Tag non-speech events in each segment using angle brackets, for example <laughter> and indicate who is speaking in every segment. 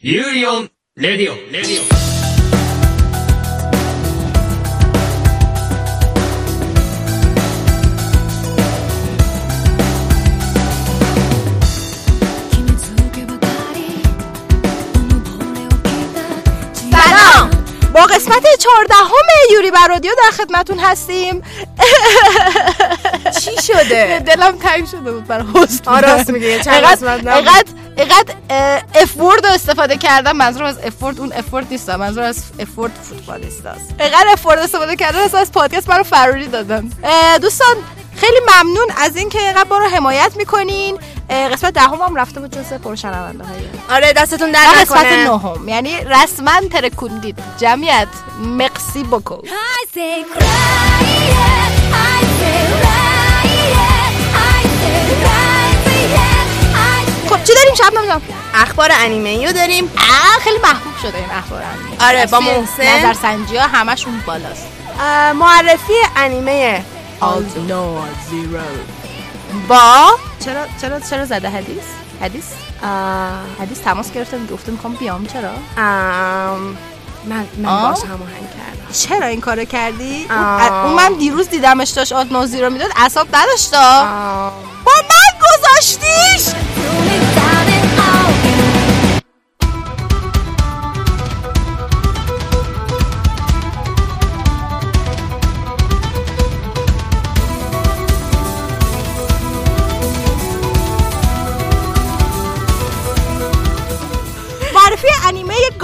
Speaker 1: ユーリオン、レディオン、レディオン。
Speaker 2: قسمت 14 همه یوری بر رادیو در خدمتون هستیم
Speaker 3: چی شده؟ <laughs>
Speaker 2: دلم تنگ شده بود برای حسن
Speaker 3: آه، راست میگه. چند
Speaker 2: اینقدر افورد رو استفاده کردم منظورم از افورد اون افورد نیست منظور از افورد فوتبالیست است اینقدر افورد استفاده کردم از پادکست برای فراری دادم دوستان خیلی ممنون از اینکه اینقدر ما رو حمایت می‌کنین. قسمت دهم هم رفته بود جزء پرشنونده های.
Speaker 3: آره دستتون در
Speaker 2: و قسمت
Speaker 3: نکنه
Speaker 2: نهم. یعنی رسما ترکوندید. جمعیت مقسی بکو. خب چی داریم شب نمی‌دونم
Speaker 3: اخبار انیمه رو داریم.
Speaker 2: آه خیلی محبوب شده این اخبار انیمه.
Speaker 3: آره، با محسن.
Speaker 2: نظرسنجی ها همشون بالاست.
Speaker 3: معرفی انیمه
Speaker 2: آلتو زیرو
Speaker 3: با
Speaker 2: چرا چرا چرا زده حدیث؟ حدیث؟
Speaker 3: اه،
Speaker 2: حدیث تماس گرفته گفته می‌خوام بیام. چرا؟
Speaker 3: ام، من من
Speaker 2: آه؟
Speaker 3: باش هماهنگ کردم.
Speaker 2: چرا این کارو کردی؟ اون,
Speaker 3: آه.
Speaker 2: اون من دیروز دیدمش داشت آلت زیرو می‌داد اعصاب نداشت
Speaker 3: آه،
Speaker 2: با من گذاشتیش!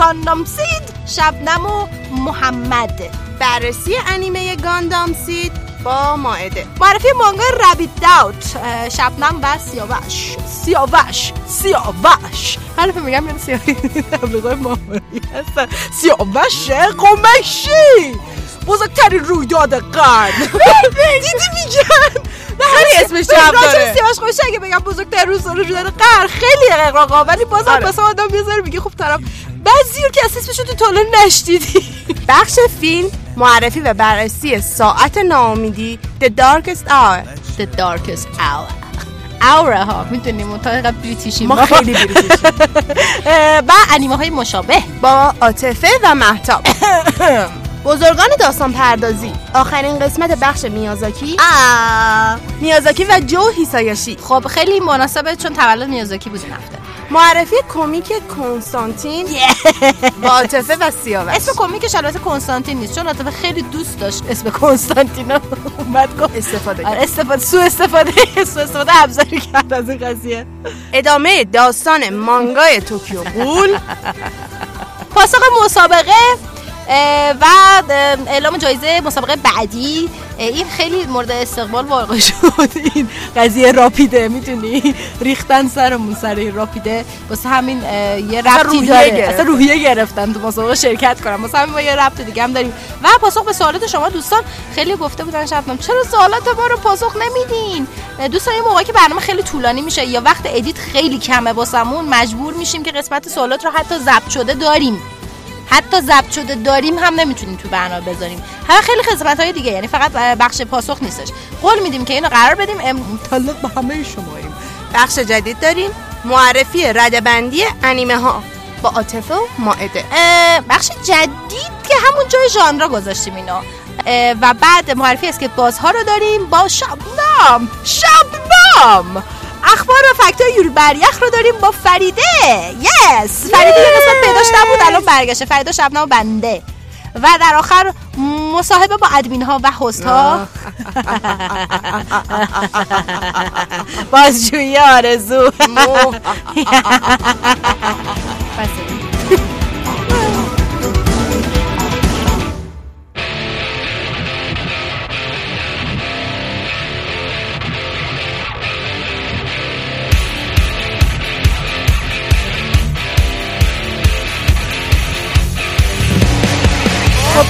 Speaker 2: گاندام سید شبنم و محمد.
Speaker 3: بررسی انیمه گاندام سید با ماعده.
Speaker 2: معرفی مانگا رابیت داوت شبنم و سیاوش. سیاوش سیاوش. هر دفعه میگم یاد سیاوش تبلیغای ماماری هستن. سیاوش قمشی بزرگترین رویداد قرن. <laughs> دیدی میگن؟
Speaker 3: خیلی اسمش جواب داره.
Speaker 2: سیاوش قمشی اگه بگم بزرگترین رویداد قرن خیلی اقراقا ولی بازم
Speaker 3: آره.
Speaker 2: مثلا آدم می‌ذاره میگه خب طرف. بعضی که اسمشو تو تولن نشدیدی
Speaker 3: بخش فیلم معرفی و بررسی ساعت ناامیدی The Darkest Hour.
Speaker 2: The darkest hour. اوره ها. می‌دونیم اینقدر بریتیشیم.
Speaker 3: ما خیلی بریتیشیم. <laughs>
Speaker 2: اه، و انیمه های مشابه.
Speaker 3: با عاطفه و محتاب <laughs> بزرگان داستان پردازی. آخرین قسمت بخش میازاکی. میازاکی و جو هیسایاشی.
Speaker 2: خب خیلی مناسبه چون تولد میازاکی بود این هفته.
Speaker 3: معرفی کمیک کنستانتین. با عاطفه و سیاوش.
Speaker 2: اسم کمیکش البته کنستانتین نیست چون عاطفه خیلی دوست داشت اسم کنستانتین رو اومد گفت.
Speaker 3: استفاده
Speaker 2: آره،
Speaker 3: کرد.
Speaker 2: استفاده سو استفاده سو استفاده ابزاری کرد از این قضیه.
Speaker 3: ادامه داستان مانگای توکیو غول
Speaker 2: پاسخ مسابقه و اعلام جایزه مسابقه بعدی. این خیلی مورد استقبال واقع شد. <laughs> این قضیه راپیده می‌دونی؟ ریختن سرمون سر این راپیده. واسه همین یه ربطی داره.
Speaker 3: گرفت.
Speaker 2: اصلا روحیه گرفتن تو مسابقه شرکت کنم واسه همین ما یه ربط دیگه هم داریم. و پاسخ به سوالات شما دوستان خیلی گفته بودن شبنم چرا سوالات ما رو پاسخ نمیدین؟ دوستان یه موقعی که برنامه خیلی طولانی میشه یا وقت ادیت خیلی کمه واسمون مجبور میشیم که قسمت سوالات رو حتی ضبط شده داریم. حتی ضبط شده داریم هم نمی‌تونیم تو برنامه بذاریم. همه خیلی خدمت های دیگه یعنی فقط بخش پاسخ نیستش. قول میدیم که اینو قرار بدیم ام... متعلق به همه شماییم.
Speaker 3: بخش جدید داریم معرفی ردبندی انیمه ها با عاطفه و ماعده.
Speaker 2: بخش جدید که همون جای ژانرا گذاشتیم اینو. و بعد معرفی اسکیت بازها رو داریم با شبنم. شبنم! اخبار و فکت های یوری بریخ رو داریم با فریده. یس فریده یه قسمت پیداش نبود الان برگشته. فریده شبنم و بنده. و در آخر مصاحبه با ادمین ها و هست ها <laughs> بازجویی آرزو. <laughs> <laughs>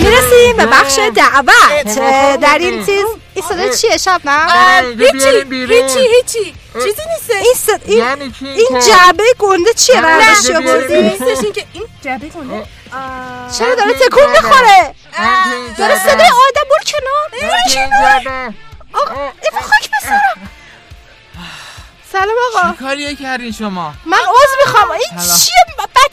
Speaker 2: می‌رسیم به بخش دعوت. در این چیز این صدا چیه شب نه؟
Speaker 3: هیچی هیچی هیچی. چیزی نیستش
Speaker 2: این صد... این,
Speaker 1: یعنی چی؟
Speaker 2: این
Speaker 1: که-
Speaker 2: جعبه گنده چیه؟ برداشت آوردی؟
Speaker 3: نیستش. این که این جعبه کنه
Speaker 2: چرا داره تکون می‌خوره؟ داره. صدای آدم برو کنار. برو کنار. این خاک بسرم
Speaker 4: سلام آقا.
Speaker 5: چه کاریه کردین شما؟
Speaker 2: من عذر می‌خوام. این. چیه؟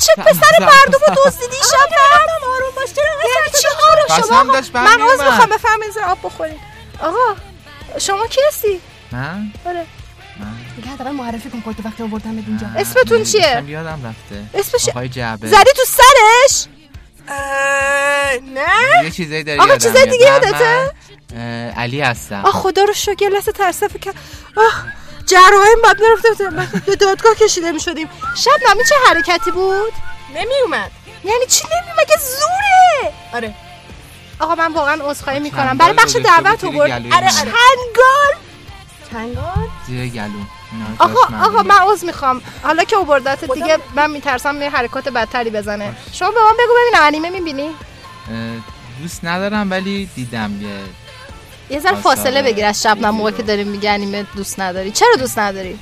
Speaker 5: سلام.
Speaker 2: پسر. مردم رو دزدیدی شب آروم باش یعنی چی؟ آروم شما. من. عذر می‌خوام بفهمین زیر آب بخورین آقا شما کی هستی؟
Speaker 5: من؟
Speaker 2: آره.
Speaker 5: من.
Speaker 4: دیگه حداقل معرفی کن خودتو وقتی آوردم اینجا.
Speaker 2: اسمتون چیه؟
Speaker 5: اسمم یادم رفته.
Speaker 2: اسمش
Speaker 5: آقای جعبه.
Speaker 2: زدی تو سرش؟
Speaker 4: نه؟
Speaker 5: یه چیزایی داری
Speaker 2: آقا چیزای دیگه یادته؟
Speaker 5: علی هستم.
Speaker 2: آه خدا رو شکر لحظه ترسفه که آه. جراحیم نرفته بودیم. به دادگاه کشیده می شدیم شب نمی چه حرکتی بود؟
Speaker 4: نمی اومد
Speaker 2: یعنی چی نمی مگه زوره؟
Speaker 4: آره.
Speaker 2: آقا من واقعا عذرخواهی می‌کنم. برای بخش دعوت آورد
Speaker 5: گلوی
Speaker 2: آره
Speaker 5: من.
Speaker 2: چنگال.
Speaker 4: چنگال؟
Speaker 5: زیر گلو.
Speaker 2: آقا آقا. من عذر می‌خوام. حالا که آوردت دیگه من میترسم یه حرکات بدتری بزنه. شما به من بگو ببینم انیمه می‌بینی؟
Speaker 5: دوست ندارم ولی دیدم یه
Speaker 2: یه ذره فاصله بگیر از شب موقع که. داریم میگه انیمه دوست نداری. چرا دوست نداری؟
Speaker 5: اه،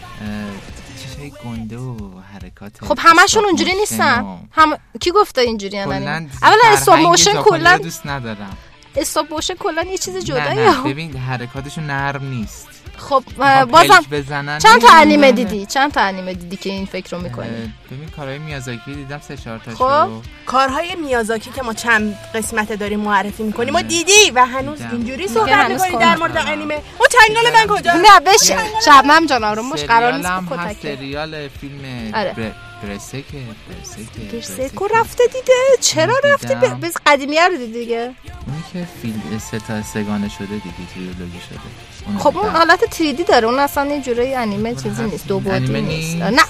Speaker 5: چیزای گنده و حرکات
Speaker 2: خب همشون اونجوری نیستن.
Speaker 5: و
Speaker 2: هم کی گفته اینجوری اولا استاپ موشن کلا
Speaker 5: دوست ندارم.
Speaker 2: استاپ موشن کلا یه چیز جداییه
Speaker 5: نه ببین حرکاتشون نرم نیست.
Speaker 2: خب
Speaker 5: می‌خوان
Speaker 2: بازم
Speaker 5: بزنن
Speaker 2: چند تا. انیمه دیدی چند تا انیمه دیدی که این فکر رو می‌کنی
Speaker 5: ببین کارهای میازاکی دیدم سه چهار
Speaker 2: خب.
Speaker 5: تاشو
Speaker 4: کارهای میازاکی که ما چند قسمت داریم معرفی می‌کنیم ما دیدی و هنوز
Speaker 5: دیدم.
Speaker 4: اینجوری صحبت
Speaker 2: هنوز
Speaker 4: می‌کنی
Speaker 2: کار
Speaker 4: در. مورد انیمه ما چنگال من کجا
Speaker 2: نه بش شبنم جان آروم باش قرار نیست
Speaker 5: سریال فیلم
Speaker 2: آره.
Speaker 5: بر... برسکه برسکه
Speaker 2: گرسکو رفته دیده؟ چرا. ب- بز قدیمیه رو دیدی دیگه.
Speaker 5: اونی که فیلم سه تا سگانه شده دیگه تریلوژی شده.
Speaker 2: خب اون. حالت 3D داره. اون اصلا یه جوری انیمه چیزی نیست. دو بعدی نیست.
Speaker 5: نیست؟
Speaker 2: نه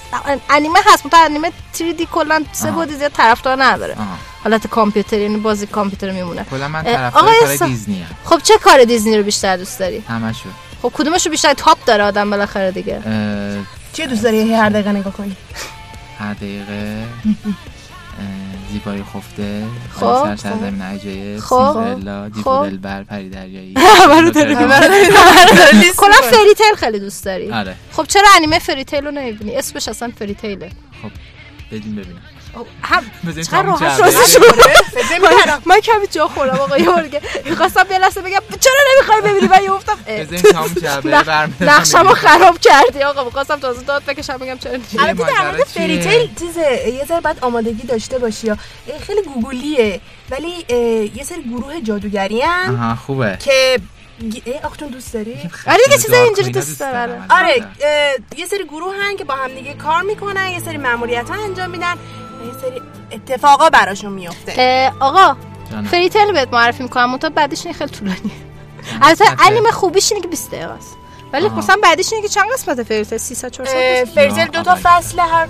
Speaker 2: انیمه هست. متو انیمه 3D کلا سه. بعدی زیاد طرفدار نداره. حالت کامپیوتری یعنی بازی کامپیوتر میمونه.
Speaker 5: کلا من طرفدار کار دیزنی ام
Speaker 2: خب چه کار دیزنی رو بیشتر دوست داری؟
Speaker 5: همشو
Speaker 2: خب کدومش رو بیشتر تاپ داره آدم بالاخره دیگه؟
Speaker 5: اه،
Speaker 4: چی دوست داری هر دقیقه نگاه کنی؟
Speaker 5: هر دقیقه. <laughs> اه، زیبای خفته.
Speaker 2: خب.
Speaker 5: سر سرزمین عجایب.
Speaker 2: خب.
Speaker 5: سیندرلا دیو
Speaker 2: خب.
Speaker 5: دلبر پری دریایی. <laughs> <laughs>
Speaker 2: کلا فری تیل خیلی دوست داری.
Speaker 5: آره.
Speaker 2: خب چرا انیمه فری تیل رو نمی‌بینی؟ اسمش اصلا فری تیله
Speaker 5: خب بدین ببینم.
Speaker 2: خب، هم
Speaker 5: بزنین
Speaker 2: چقدر راحت شد. من کمی جا خوردم آقا یه بارگه می‌خواستم یه لحظه بگم چرا نمی‌خوای ببینی من یه گفتم نقشمو. خراب کردی آقا می‌خواستم تازه داد بکشم بگم چرا
Speaker 4: البته در مورد؟ فریتیل چیزه یه ذره باید آمادگی داشته باشی یا خیلی گوگلیه ولی یه سری گروه جادوگری هم
Speaker 5: آها خوبه
Speaker 4: که اه، آختون دوست داری؟
Speaker 2: آره دیگه چیزای اینجوری دوست داره.
Speaker 5: دارم.
Speaker 4: آره. اه، یه سری گروه هن که با هم دیگه کار می‌کنن یه سری مأموریت ها انجام میدن یه سری اتفاقا براشون میفته
Speaker 2: آقا
Speaker 5: جانم.
Speaker 2: فری تیل بهت معرفی می‌کنم منتها بعدش اینه خیلی طولانیه البته. انیمه خوبیش اینه که 20 دقیقه است ولی. مثلا بعدش اینه که چند قسمت فری تیل 300 400
Speaker 4: اه،
Speaker 2: قسمت؟
Speaker 4: فریزل
Speaker 5: یا،
Speaker 4: دو تا. فصل هر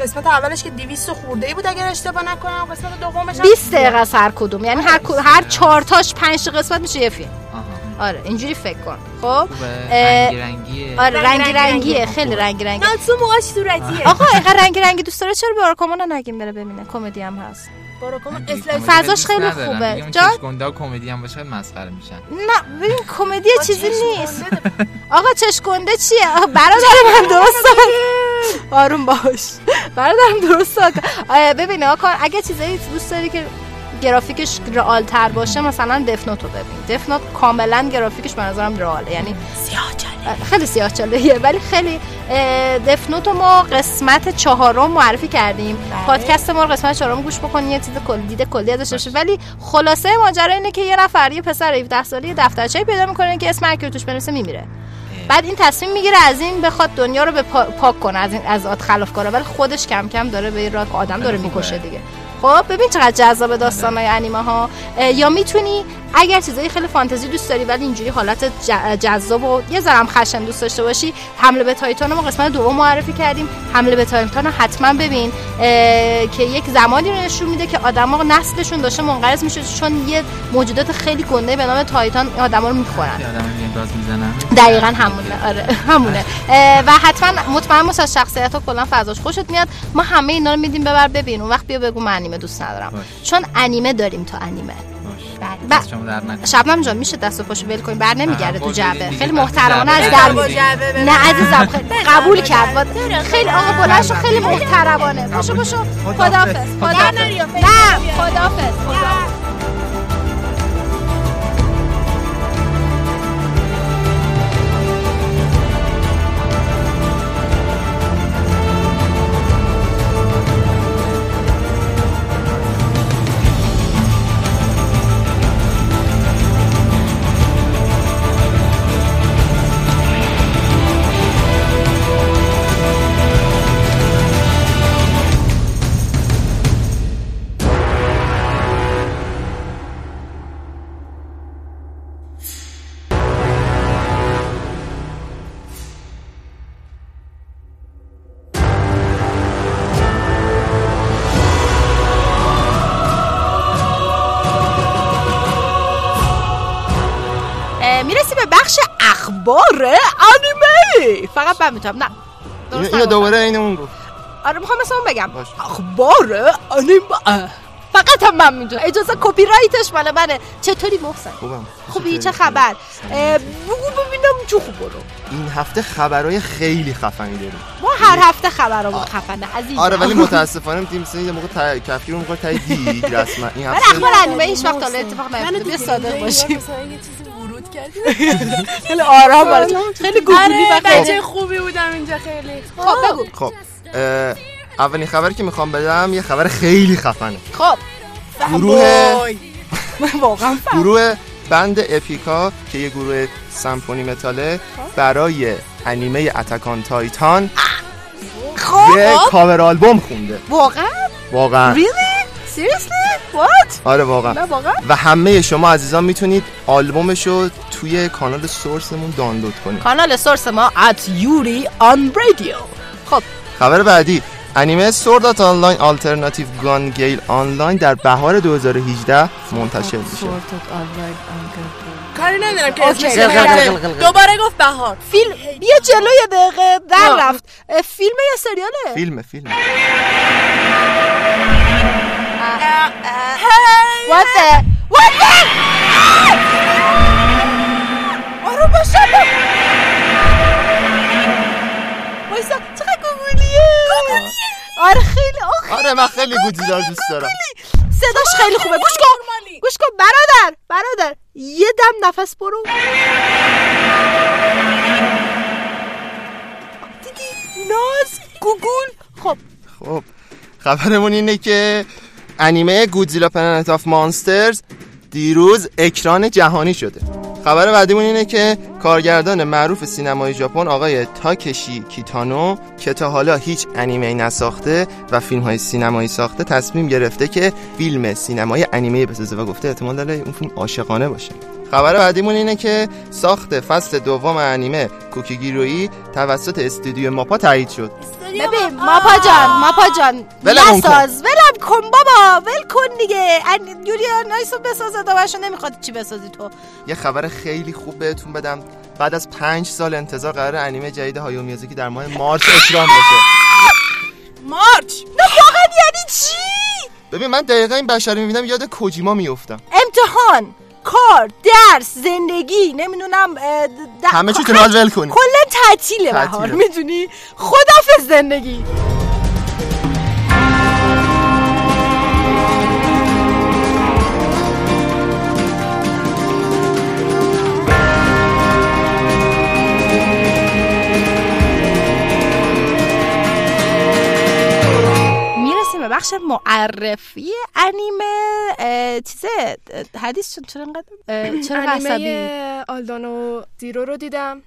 Speaker 4: قسمت اولش که 200 خورده ای بود اگر اشتباه نکنم قسمت دومش هم
Speaker 2: 20 دقیقه است هر کدوم یعنی هر هر 4 تاش 5 قسمت میشه یه فیلم
Speaker 5: آها
Speaker 2: آره اینجوری فکر کن. خب؟
Speaker 5: رنگی رنگیه
Speaker 2: آره
Speaker 4: رنگ
Speaker 2: رنگی
Speaker 4: رنگی
Speaker 2: رنگیه
Speaker 5: رنگی.
Speaker 2: خیلی رنگی رنگی
Speaker 4: ناتسو موهاش صورتیه
Speaker 2: آقا اینقدر رنگی رنگی دوست داره چرا به آرکامونا نگیم بره ببینه؟ کمدی هم هست. فضاش خیلی. خوبه.
Speaker 5: چشم‌گنده و کمدی هم باشه مسخره میشن.
Speaker 2: نه ببین کمدی چیزی نیست. آقا چشگنده چیه؟ آقا برادر من درست آروم باش. برادرم درست ببین آقا اگه چیزایی دوست داری که گرافیکش رئال تر باشه مثلا دفنوتو ببین. دفنوت کاملا گرافیکش به نظرم رئاله. یعنی
Speaker 4: سیاه
Speaker 2: خیلی سیاه ولی خیلی دفنوت ما قسمت چهارم معرفی کردیم.
Speaker 4: بله.
Speaker 2: پادکست ما رو قسمت چهارم گوش بکنید یه چیز کلی دیده کلی ازش داشته ولی خلاصه ماجرا اینه که یه نفر یه پسر 17 ساله یه دفترچه‌ای پیدا می‌کنه که اسم هر توش بنویسه میمیره. بعد این تصمیم می‌گیره از این بخواد دنیا رو به پا- پاک کنه از این از آد خلاف کنه ولی خودش کم کم داره به این راه آدم داره. می‌کشه دیگه. خب ببین چقدر جذاب داستان های انیمه ها یا می‌تونی اگر چیزایی خیلی فانتزی دوست داری ولی اینجوری حالت جذاب و یه ذرم خشن دوست داشته باشی حمله به تایتان رو ما قسمت دوم معرفی کردیم. حمله به تایتان رو حتما ببین که یک زمانی رو نشون میده که آدما نسلشون داشته منقرض میشه چون یه موجودات خیلی گنده به نام تایتان آدما رو می‌خورن. دقیقا همونه. آره همونه. و حتما مطمئن باش از شخصیت ها کلا فضاش خوشت میاد. ما همه اینا رو میدیم ببر ببین. اون وقت بیا بگو من انیمه دوست ندارم. چون انیمه داریم تو انیمه.
Speaker 5: باش
Speaker 2: ب-
Speaker 5: دست شما در نکنه.
Speaker 2: شبنم جان میشه دست و پاشو ول کنی بر نمیگرده تو
Speaker 5: دیگه
Speaker 2: خیلی محترمانه از در. نه عزیزم قبول کرد. خیلی آقا بلند شو خیلی محترمانه. پاشو پاشو. خدافظ خدافظ نه خدافظ خدافظ فقط من می‌تونم نه. درست
Speaker 6: اینو. دوباره این اون گفت
Speaker 2: آره می‌خوام مثل اون بگم.
Speaker 6: باش.
Speaker 2: اخبار انیمه فقط هم من می‌دونم. اجازه کپی رایتش مال منه. چطوری محسن؟
Speaker 6: خوبم.
Speaker 2: خوبی؟ چه خبر؟ بگو ببینم چه خبرو
Speaker 6: این هفته خبرهای خیلی خفنی داریم.
Speaker 2: ما هر هفته خبرامون خفنه عزیزم.
Speaker 6: آره ولی متاسفانه تیم مثل یه موقع تا... کفگیر اون موقع تای دیگ رسما. این
Speaker 2: ولی
Speaker 6: هفته
Speaker 2: اخبار انیمه هیچ وقت حالا اتفاق نیفتاده. بیا صادق باشیم.
Speaker 4: مثلا ورود کردی؟ <laughs>
Speaker 2: خیلی آرام باشه خیلی گوگلی و
Speaker 4: آره
Speaker 2: خیلی
Speaker 4: بچه خوبی بودم اینجا خیلی.
Speaker 2: خب بگو.
Speaker 6: خب. اه، اولین خبری که می‌خوام بدم یه خبر خیلی خفنه.
Speaker 2: خب.
Speaker 6: گروه.
Speaker 2: واقعا
Speaker 6: گروه بند اپیکا که یه گروه سمفونی متاله برای انیمه اتکان تایتان
Speaker 2: خب.
Speaker 6: یه کاور آلبوم خونده.
Speaker 2: واقعا؟
Speaker 6: واقعا.
Speaker 2: Really? Seriously? What?
Speaker 6: آره واقعا.
Speaker 2: نه واقعا؟
Speaker 6: و همه شما عزیزان می‌تونید آلبومش رو توی کانال سورسمون دانلود کنید.
Speaker 2: کانال سورس ما at یوری آن رادیو خب.
Speaker 6: خبر بعدی. انیمه سوردات آنلاین آلترناتیو گان گیل آنلاین در بهار 2018 منتشر میشه.
Speaker 4: کاری ندارم که. دوباره گفت بهار.
Speaker 2: فیلم جلو یه دقیقه در رفت. فیلم یا سریاله؟
Speaker 6: فیلم فیلم
Speaker 2: What the What the آروم باش آروم. وایسا چقدر گوگلیه آره خیلی
Speaker 6: آره من خیلی رو دوست دارم
Speaker 2: صداش خیلی خوبه گوش کن گوش کن برادر برادر یه دم نفس برو دیدی ناز گوگل خب
Speaker 6: خب خبرمون اینه که انیمه گودزیلا Planet of Monsters دیروز اکران جهانی شده. خبر بعدیمون اینه که کارگردان معروف سینمای ژاپن آقای تاکشی کیتانو که تا حالا هیچ انیمه نساخته و فیلم های سینمایی ساخته تصمیم گرفته که فیلم سینمایی انیمه بسازه و گفته احتمال داره اون فیلم عاشقانه باشه. خبر بعدیمون اینه که ساخت فصل دوم انیمه کاکگورویی توسط استودیو ماپا تایید شد.
Speaker 2: ببین ماپا. جان ماپا جان. نساز ولم کن بابا ول کن دیگه. یوریا نایسو بسازه دوبارشو نمی‌خواد چی بسازی تو.
Speaker 6: یه خبر خیلی خوب بهتون بدم. بعد از پنج سال انتظار قرار انیمه جدید هایو میازاکی در ماه مارچ اکرام بشه.
Speaker 4: مارچ؟
Speaker 2: نه واقعا یعنی چی؟
Speaker 6: ببین من دقیقا این بشر می‌بینم یاد کوجیما میفتم
Speaker 2: امتحان. کار درس زندگی نمی‌دونم
Speaker 6: همه چی تو نال ول کنی
Speaker 2: کلا تعطیله بهار. می‌دونی؟ خدافظ زندگی. بخش معرفی انیمه چیزه حدیث چون چرا انقدر چرا
Speaker 4: انیمه آلدانو زیرو رو دیدم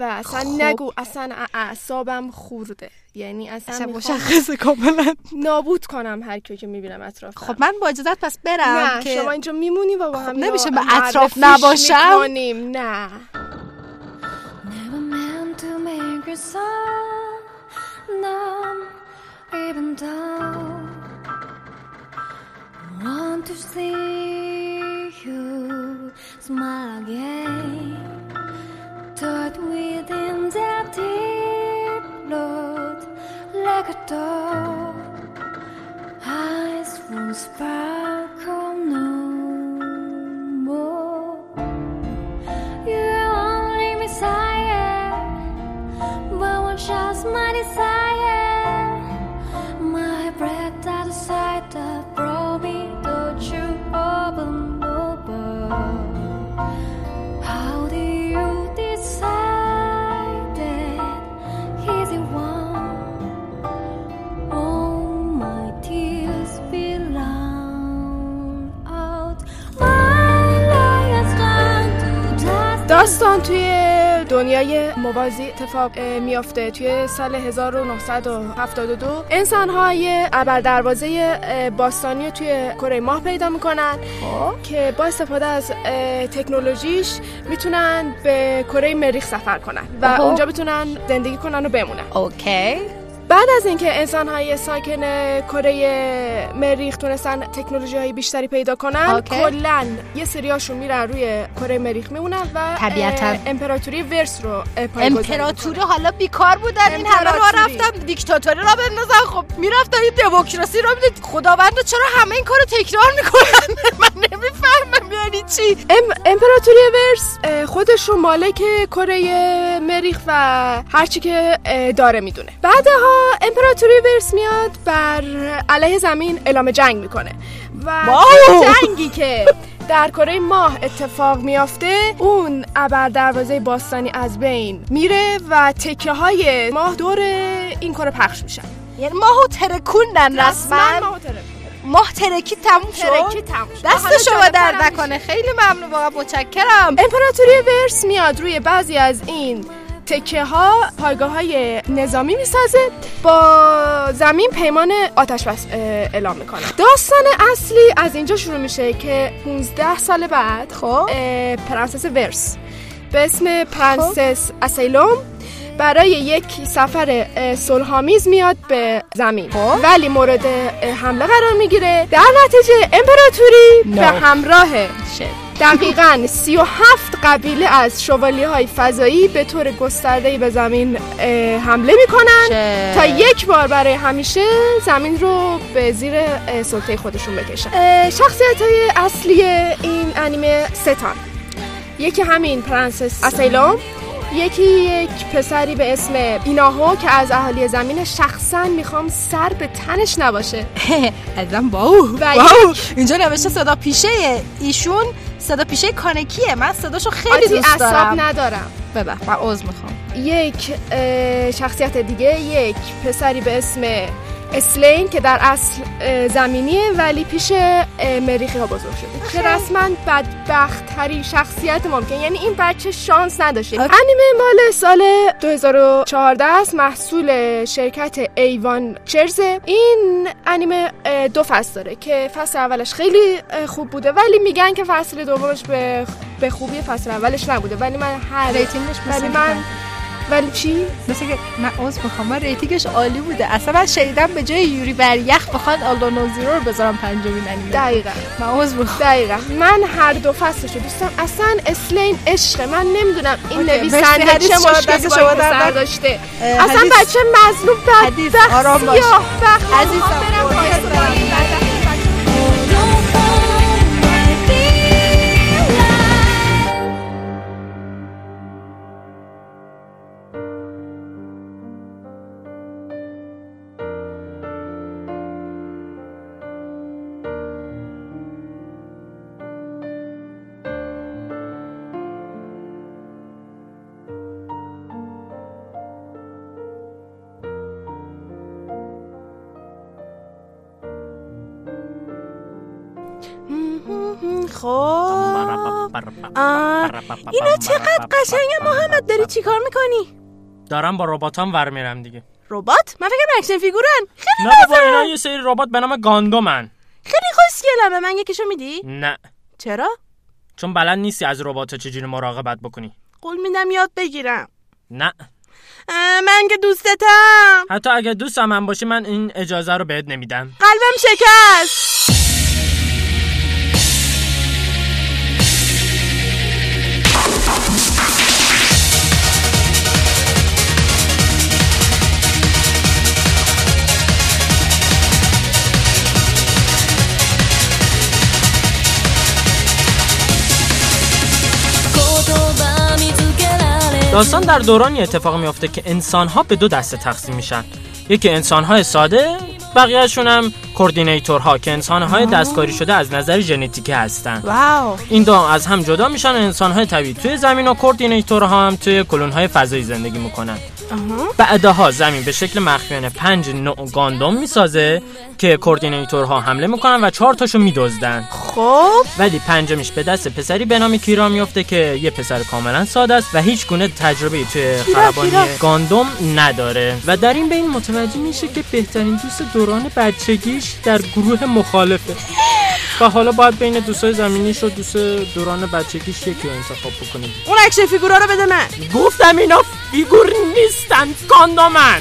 Speaker 4: و اصلا
Speaker 2: خب.
Speaker 4: نگو اصلا اعصابم خورده یعنی اصلا
Speaker 2: اصلا مشخصه کاملا
Speaker 4: نابود کنم هر کیو که می‌بینم اطراف
Speaker 2: خب من با اجازت پس برم
Speaker 4: نه
Speaker 2: که
Speaker 4: شما اینجا میمونی و با هم
Speaker 2: نمیشه به اطراف نباشم؟
Speaker 4: می‌کنیم. نه
Speaker 1: Never meant to make see you smile again. Thought within that deep blood, like a dog, eyes won't sparkle
Speaker 4: داستان توی دنیای موازی اتفاق میافته. توی سال 1972 انسان های ابر دروازه اه، باستانی رو توی کره ماه پیدا می‌کنن که با استفاده از تکنولوژیش می‌تونن به کره مریخ سفر کنن و
Speaker 2: آها.
Speaker 4: اونجا بتونن زندگی کنن و بمونن.
Speaker 2: اوکی.
Speaker 4: بعد از اینکه انسان های ساکن کره مریخ تونستن تکنولوژی های بیشتری پیدا کنن. کلا یه سریاشون میرن روی کره مریخ میمونن و
Speaker 2: طبیعتاً.
Speaker 4: امپراتوری ورس رو
Speaker 2: امپراتوری. حالا بیکار بودن این همه را
Speaker 4: امپراتوری.
Speaker 2: رفتن دیکتاتوری را بندازن خب می‌رفتن این دموکراسی را می‌دید خداوند چرا همه این کارو تکرار می‌کنن <laughs> من نمی‌فهمم یعنی چی
Speaker 4: ام، امپراتوری ورس اه، خودش رو مالک کره مریخ و هرچی که داره می‌دونه بعدها امپراتوری ورس میاد بر علیه زمین اعلام جنگ می‌کنه. و جنگی که در کره ماه اتفاق میافته اون ابر دروازه باستانی از بین میره و تکه های ماه دور این کره پخش میشن
Speaker 2: یعنی ماهو ترکوندن رسما
Speaker 4: ماه ترک.
Speaker 2: ماه ترکی تموم
Speaker 4: ترکی
Speaker 2: شد
Speaker 4: تموم شد. حالا
Speaker 2: دست شما درد نکنه. خیلی ممنون واقعا متشکرم.
Speaker 4: امپراتوری ورس میاد روی بعضی از این تکه ها پایگاه های نظامی می‌سازه با زمین پیمان آتش بس اعلام می‌کنه داستان اصلی از اینجا شروع میشه که 15 سال بعد
Speaker 2: خب
Speaker 4: پرنسس ورس به اسم پرنسس آسیلوم برای یک سفر اه، صلحآمیز میاد به زمین
Speaker 2: خب.
Speaker 4: ولی مورد حمله قرار می‌گیره در نتیجه امپراتوری
Speaker 2: No.
Speaker 4: به همراه دقیقا 37 قبیله از شوالیه های فضایی به طور گسترده به زمین حمله می‌کنن؟ تا یک بار برای همیشه زمین رو به زیر سلطه خودشون بکشن. شخصیت های اصلی این انیمه ستان. یکی همین پرنسس اسیلوم یکی یک پسری به اسم ایناهو که از اهالی زمین شخصا می‌خوام سر به تنش نباشه. <laughs>
Speaker 2: ازم باو
Speaker 4: و
Speaker 2: واو. اینجا نوشته صدا پیشه ایشون. صدا پیشه کانکیه. من صداشو خیلی دوست دارم.
Speaker 4: ندارم.
Speaker 2: ببخ من عذر می‌خوام.
Speaker 4: یک شخصیت دیگه یک پسری به اسم اسلین که در اصل زمینیه ولی پیش مریخی ها بزرگ شده. که رسما بدبخت ترین شخصیت ممکن یعنی این بچه شانس نداشته. انیمه مال سال 2014 است محصول شرکت A-1 Pictures ه این انیمه دو فصل داره که فصل اولش خیلی خوب بوده ولی میگن که فصل دومش به به خوبی فصل اولش نبوده. ولی من هر
Speaker 2: rating ش
Speaker 4: ولی من ولی چی؟
Speaker 2: مثل که من عذر می‌خوام. من rating ش عالی بوده. اصلا من شنیدم به جای یوری بر یخ بخواد آلدنوا زیرو رو بذارم پنجمین انیمه.
Speaker 4: دقیقا.
Speaker 2: من عذر می‌خوام.
Speaker 4: دقیقا. من هر دو فصلشو دوستم. اصلا اسلین عشق. من نمی‌دونم این نویسنده چه مشکلی با
Speaker 2: نکنه.
Speaker 4: داشته. اصلا بچه مظلوم بدبخت. سیاه بخت
Speaker 2: عزیزم، خب. اینا چقدر قشنگه؟ محمد داری چیکار می‌کنی؟
Speaker 7: دارم با رباتام ور میرم دیگه.
Speaker 2: ربات؟ من فکر action figure ن. خیلی
Speaker 7: نه بابا اینا یه سری ربات به نام گاندومن.
Speaker 2: خیلی خوشگلمه من یکیشو میدی؟
Speaker 7: نه.
Speaker 2: چرا؟
Speaker 7: چون بلد نیستی از ربات چجوری مراقبت بکنی.
Speaker 2: قول میدم یاد بگیرم.
Speaker 7: نه.
Speaker 2: من که دوستتم.
Speaker 7: حتی اگه دوست من باشی من این اجازه رو بهت نمیدم.
Speaker 2: قلبم شکست.
Speaker 7: داستان در دورانی اتفاق میافته که انسان ها به دو دسته تقسیم میشن. یکی انسان های ساده بقیهشون هم کوردینیتورها که انسان های دستکاری شده از نظر ژنتیکی هستن.
Speaker 2: واو.
Speaker 7: این دو از هم جدا میشن و انسان های طبیعی توی زمین و کوردینیتورها هم توی کلون های فضایی زندگی می‌کنن. بعدها زمین به شکل مخفیانه پنج نوع گاندوم می‌سازه که کوردینیتورها حمله می‌کنن و چهار تاشو میدزدن.
Speaker 2: خب.
Speaker 7: ولی پنجمیش به دست پسری به نام کیرا میفته که یه پسر کاملا ساده است و هیچ گونه تجربه توی خرابانی. گاندوم نداره. و در این بین متوجه میشه که بهترین دوست دوران بچگیش در گروه مخالفه. <laughs> و حالا باید بین دوستای زمینیش و دوست دوران بچگیش یکی رو انتخاب بکنید
Speaker 2: اون action figure ا رو بده من.
Speaker 7: گفتم اینا figure نیستن گاندومن.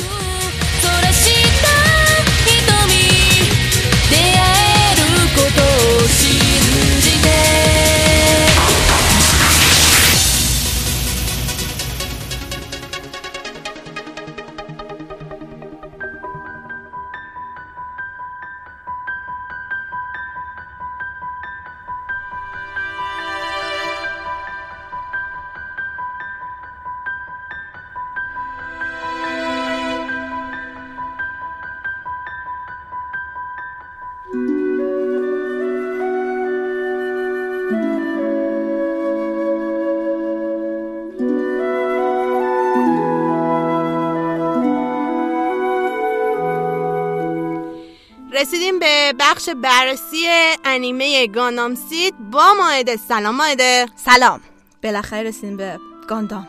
Speaker 3: رسیدیم به بخش بررسی انیمه گاندام سید. با ماهده سلام ماهده
Speaker 8: سلام. بالاخره رسیدیم به گاندام.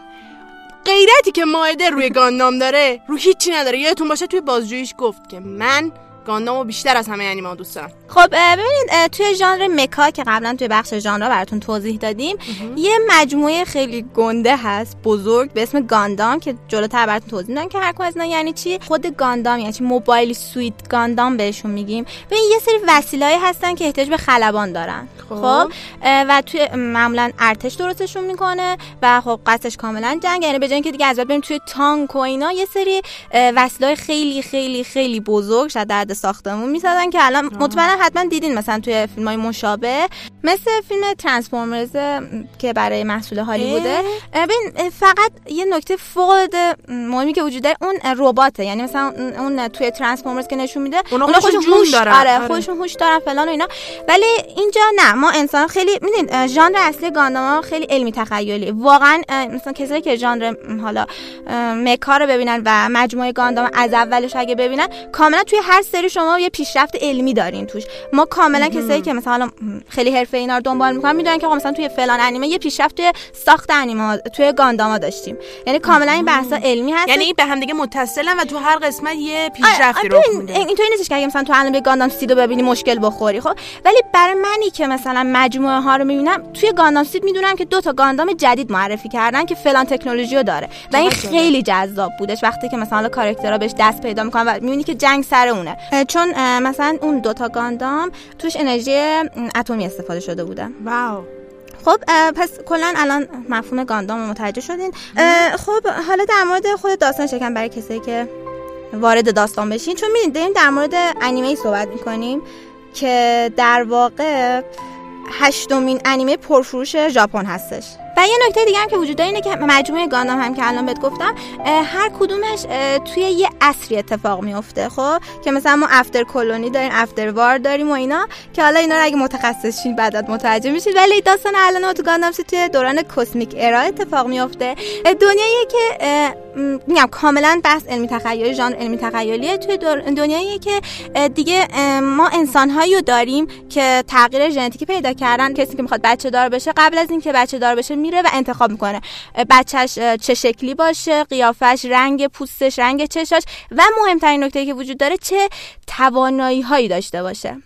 Speaker 3: غیرتی که ماهده روی گاندام داره رو هیچی نداره. یادتون باشه توی بازجوییش گفت که من گاندامو بیشتر از همه انیمه دوست دارم.
Speaker 8: خب ببینید توی ژانر مکا که قبلا توی بخش ژانر براتون توضیح دادیم یه مجموعه خیلی گنده هست بزرگ به اسم گاندام که جلوتر براتون توضیح میدم که هر کدوم از اینا یعنی چی؟ خود گاندام یعنی چی؟ موبایل سویت گاندام بهشون میگیم. ببین یه سری وسیله‌ای هستن که احتیاج به خلبان دارن.
Speaker 3: خب.
Speaker 8: خب و توی معمولا ارتش درستشون می‌کنه و خب قصدش کاملا جنگ یعنی به جای اینکه دیگه از بعد بریم توی تانک و اینا یه سری وسیله خیلی خیلی خیلی بزرگ شاید ساختمون می‌سازن که الان مطمئنا حتما دیدین مثلا توی فیلم های مشابه مثل فیلم ترانسفورمرز که برای محصول هالیووده اه، ببین فقط یه نکته فوق مهمی که وجود داره اون رباته. یعنی مثلا اون- توی ترانسفورمرز که نشون میده
Speaker 3: اونا خودشون
Speaker 8: هوش
Speaker 3: دارن.
Speaker 8: آره
Speaker 3: آره.
Speaker 8: خودشون هوش دارن فلان و اینا. ولی اینجا نه. ما انسان خیلی میدین ژانر اصلی گانداما خیلی علمی تخیلی. واقعا مثلا کسایی که ژانر حالا مکا رو ببینن و مجموعه گاندام از اولش اگه ببینن کاملا توی هر سری شما یه پیشرفت علمی دارین توش. ما کاملا کسایی که مثلا خیلی حرفه اینا رو دنبال می‌کنن می‌دونن که مثلا توی فلان انیمه یه پیشرفت توی ساخت انیمه توی گانداما داشتیم. یعنی کاملا این بحثا علمی هست.
Speaker 3: یعنی به هم دیگه متصلن و تو هر قسمت یه
Speaker 8: آره،
Speaker 3: پیشرفتی
Speaker 8: آره،
Speaker 3: رخ
Speaker 8: ببین،
Speaker 3: میده.
Speaker 8: اینطوری نیستش که اگه مثلا تو الان به گاندام سید رو ببینی مشکل بخوری خب؟ ولی برای منی که مثلا مجموعه ها رو می‌بینم توی گاندام سید می‌دونم که دو تا گاندام جدید معرفی کردن که فلان تکنولوژی رو داره. و این خیلی جذاب بودش وقتی که مثلا کاراکترها بهش دست پیدا می‌کنن و می‌بینی که جنگ سر اونه. چون مثلا اون دو تا گاندام توش انرژی اتمی استفاده شده بوده.
Speaker 3: واو.
Speaker 8: خب پس کلا الان مفهوم گاندام رو متوجه شدین. خب حالا در مورد خود داستان شکن برای کسایی که وارد داستان بشین چون میدین داریم در مورد انیمه ای صحبت می‌کنیم که در واقع هشتمین انیمه پرفروش ژاپن هستش. و یه نکته دیگه هم که وجود داره اینه که مجموعه گاندام هم که الان بهت گفتم هر کدومش توی یه عصری اتفاق میفته خب؟ که مثلا ما افتر کلونی داریم افتر وار داریم و اینا که حالا اینا رو اگه متخصص شین بعد متوجه میشید. ولی داستان الان تو گاندام توی دوران کسمیک ارا اتفاق میفته. دنیایی که میگم کاملا بحث علمی تخیلی ژانر علمی تخیلیه توی دنیایی که دیگه ما انسانهایی رو داریم که تغییر ژنتیکی پیدا کردن کسی که می‌خواد بچه دار بشه قبل از اینکه بچه دار بشه میره و انتخاب می‌کنه. بچهش چه شکلی باشه قیافش رنگ پوستش رنگ چشاش و مهمترین نکته که وجود داره چه توانایی هایی داشته باشه.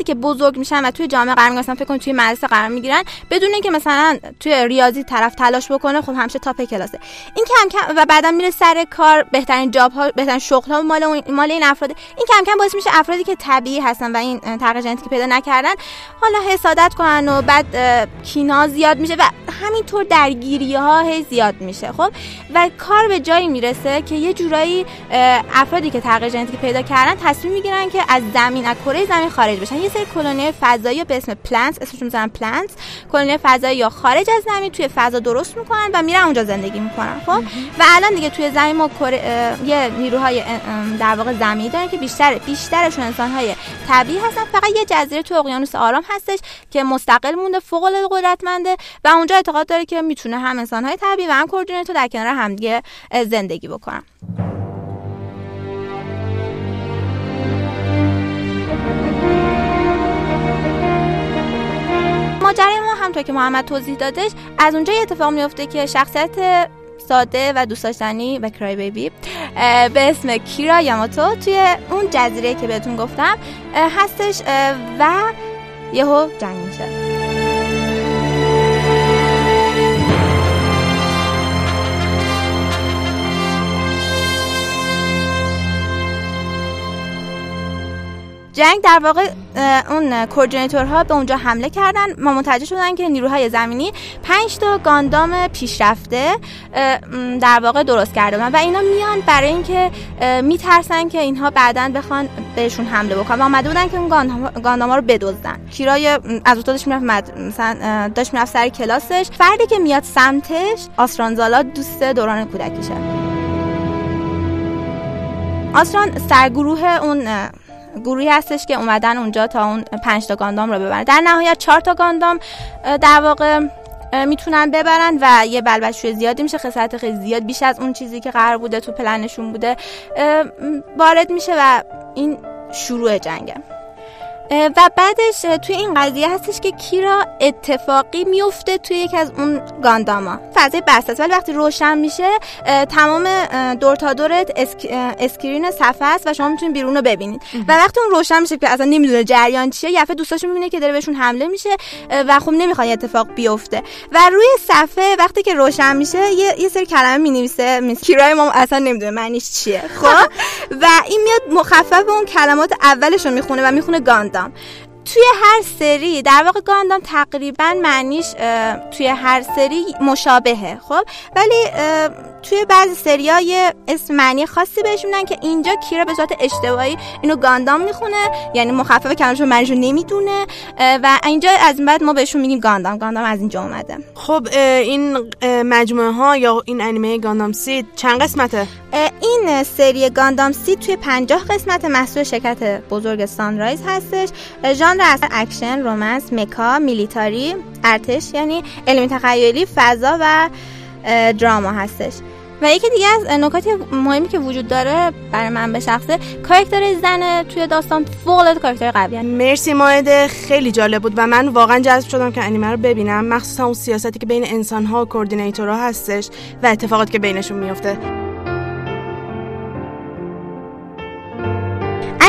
Speaker 8: وقتی که بزرگ میشن و توی جامعه قرار می‌گیرن فکر کن توی مدرسه قرار می‌گیرن بدون اینکه مثلا توی ریاضی طرف تلاش بکنه خب همیشه تاپ کلاسه. این کم کم و بعدا میره سر کار بهترین جاب ها بهترین شغل ها مال مال این افراد. این کم کم باعث میشه افرادی که طبیعی هستن و این تغییر ژنتیکی پیدا نکردن حالا حسادت کنن و بعد کینا زیاد میشه و همینطور درگیری ها زیاد میشه خب؟ و کار به جایی می‌رسه که یه جورایی افرادی که تغییر ژنتیکی پیدا کردن تصمیم می‌گیرن که از زمین از کره زمین خارج بشن. یه سری کلونی فضایی به اسم پلنتس اسمشون می‌ذارن پلنتس. کلونی فضایی یا خارج از زمین توی فضا درست می‌کنن و میرن اونجا زندگی می‌کنن خب؟ و الان دیگه توی زمین ما یه نیروهای در واقع زمینی دارن که بیشتر بیشترشون انسانهای طبیعی هستن. فقط یه جزیره تو اقیانوس آرام هستش که مستقل مونده فوق العاده قدرتمنده و اونجا اعتقاد داره که می‌تونه هم انسانهای طبیعی و هم coordinator در کنار همدیگه زندگی بکنن. همونطور که محمد توضیح دادش از اونجا یه اتفاق میفته که شخصیت ساده و دوست داشتنی و کرای بیبی به اسم کیرا یاماتو توی اون جزیره که بهتون گفتم هستش و یهو جنگ میشه. جنگ در واقع اون کوردینیتورها به اونجا حمله کردن ما متوجه شدن که نیروهای زمینی پنج تا گاندام پیشرفته در واقع درست کرده و اینا میان برای اینکه میترسن که اینها بعدا بخوان بهشون حمله بکنن. و آمده بودن که اون گاندام- گانداما رو بدزدن. کیرای از اتاقش می‌رفت. مثلا داشت می‌رفت سر کلاسش. فردی که میاد سمتش آسرانزالا دوست دوران کودکیشه. آسران سرگروه اون گروهی هستش که اومدن اونجا تا اون پنج تا گاندام رو ببرن. در نهایت چهار تا گاندام در واقع می‌تونن ببرن و یه بلبشوی زیادی میشه. خسارت خیلی زیاد بیش از اون چیزی که قرار بوده تو پلنشون بوده وارد میشه و این شروع جنگه. و بعدش توی این قضیه هستش که کیرا اتفاقی میفته توی یکی از اون گانداما. فضای بسته است. ولی وقتی روشن میشه تمام دور تا دورت sc- screen صفحه است و شما می‌تونید بیرون رو ببینید. و وقتی اون روشن میشه که اصلا نمی‌دونه جریان چیه یه دفعه دوستاش می‌بینه که داره بهشون حمله میشه و خب نمی‌خواد اتفاق بیفته. و روی صفحه وقتی که روشن میشه یه, یه سری کلمه می‌نویسه. میس کیرای ما اصلا نمی‌دونه معنیش چیه. خب؟ <laughs> و این میاد مخفف اون کلمات اولش رو می‌خونه و می‌خونه گاندام توی هر سری در واقع گاندام تقریبا معنیش توی هر سری مشابهه خب؟ ولی توی بعضی سریای اسم معنی خاصی بهش میدن که اینجا کیرا به صورت اشتباهی اینو گاندام می‌خونه یعنی مخفف کلمه‌شو معنیشو نمی‌دونه و اینجا از این بعد ما بهشون میگیم گاندام. گاندام از اینجا اومده.
Speaker 3: خب این مجموعه ها یا این انیمه گاندام سید چند قسمته؟
Speaker 8: این سری گاندام سی توی پنجاه قسمت محصول شرکت بزرگ سانرایز هستش. اه، ژانر اکشن romance mecha military ارتش یعنی علمی تخیلی فضا و drama هستش. و یکی دیگه از نکات مهمی که وجود داره برای من به شخصه کاراکتر زن توی داستان فوق العاده قوی هست.
Speaker 3: مرسی ماهده خیلی جالب بود و من واقعا جذب شدم که انیمه رو ببینم. مخصوصا اون سیاستی که بین انسان ها و coordinator ها هستش و اتفاقاتی که بینشون میفته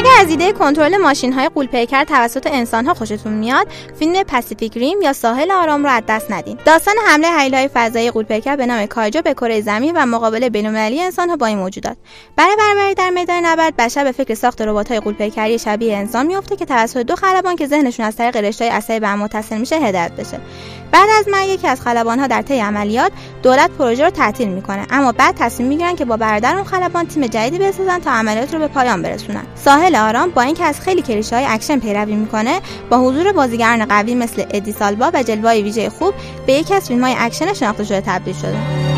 Speaker 8: اگر از ایده کنترل ماشین های قولپیکر توسط انسان ها خوشتون میاد فیلم پاسیفیک ریم یا ساحل آرام رو از دست ندین. داستان حمله هیولاهای فضایی قولپیکر به نام کایجو به کره زمین و مقابله بین‌المللی انسان ها با این موجودات. برای برابری در میدان نبرد بشر به فکر ساخت ربات های قولپیکری شبیه انسان میفته که توسط دو خلبان که ذهنشون از طریق رشته عصبی به هم متصل میشه هدایت بشه. بعد از مرگ یکی از خلبان ها در طی عملیات دولت پروژه رو تعطیل می‌کنه. اما بعد تصمیم می‌گیرن که با برادر اون خلبان تیم جدیدی بسازن تا عملیات رو به پایان برسونن. ساحل آرام با اینکه از خیلی کلیشه های اکشن پیروی می‌کنه با حضور بازیگران قوی مثل ادریس البا و جلوه‌های ویژه خوب به یکی از فیلم های اکشن شناخته شده تبدیل شده.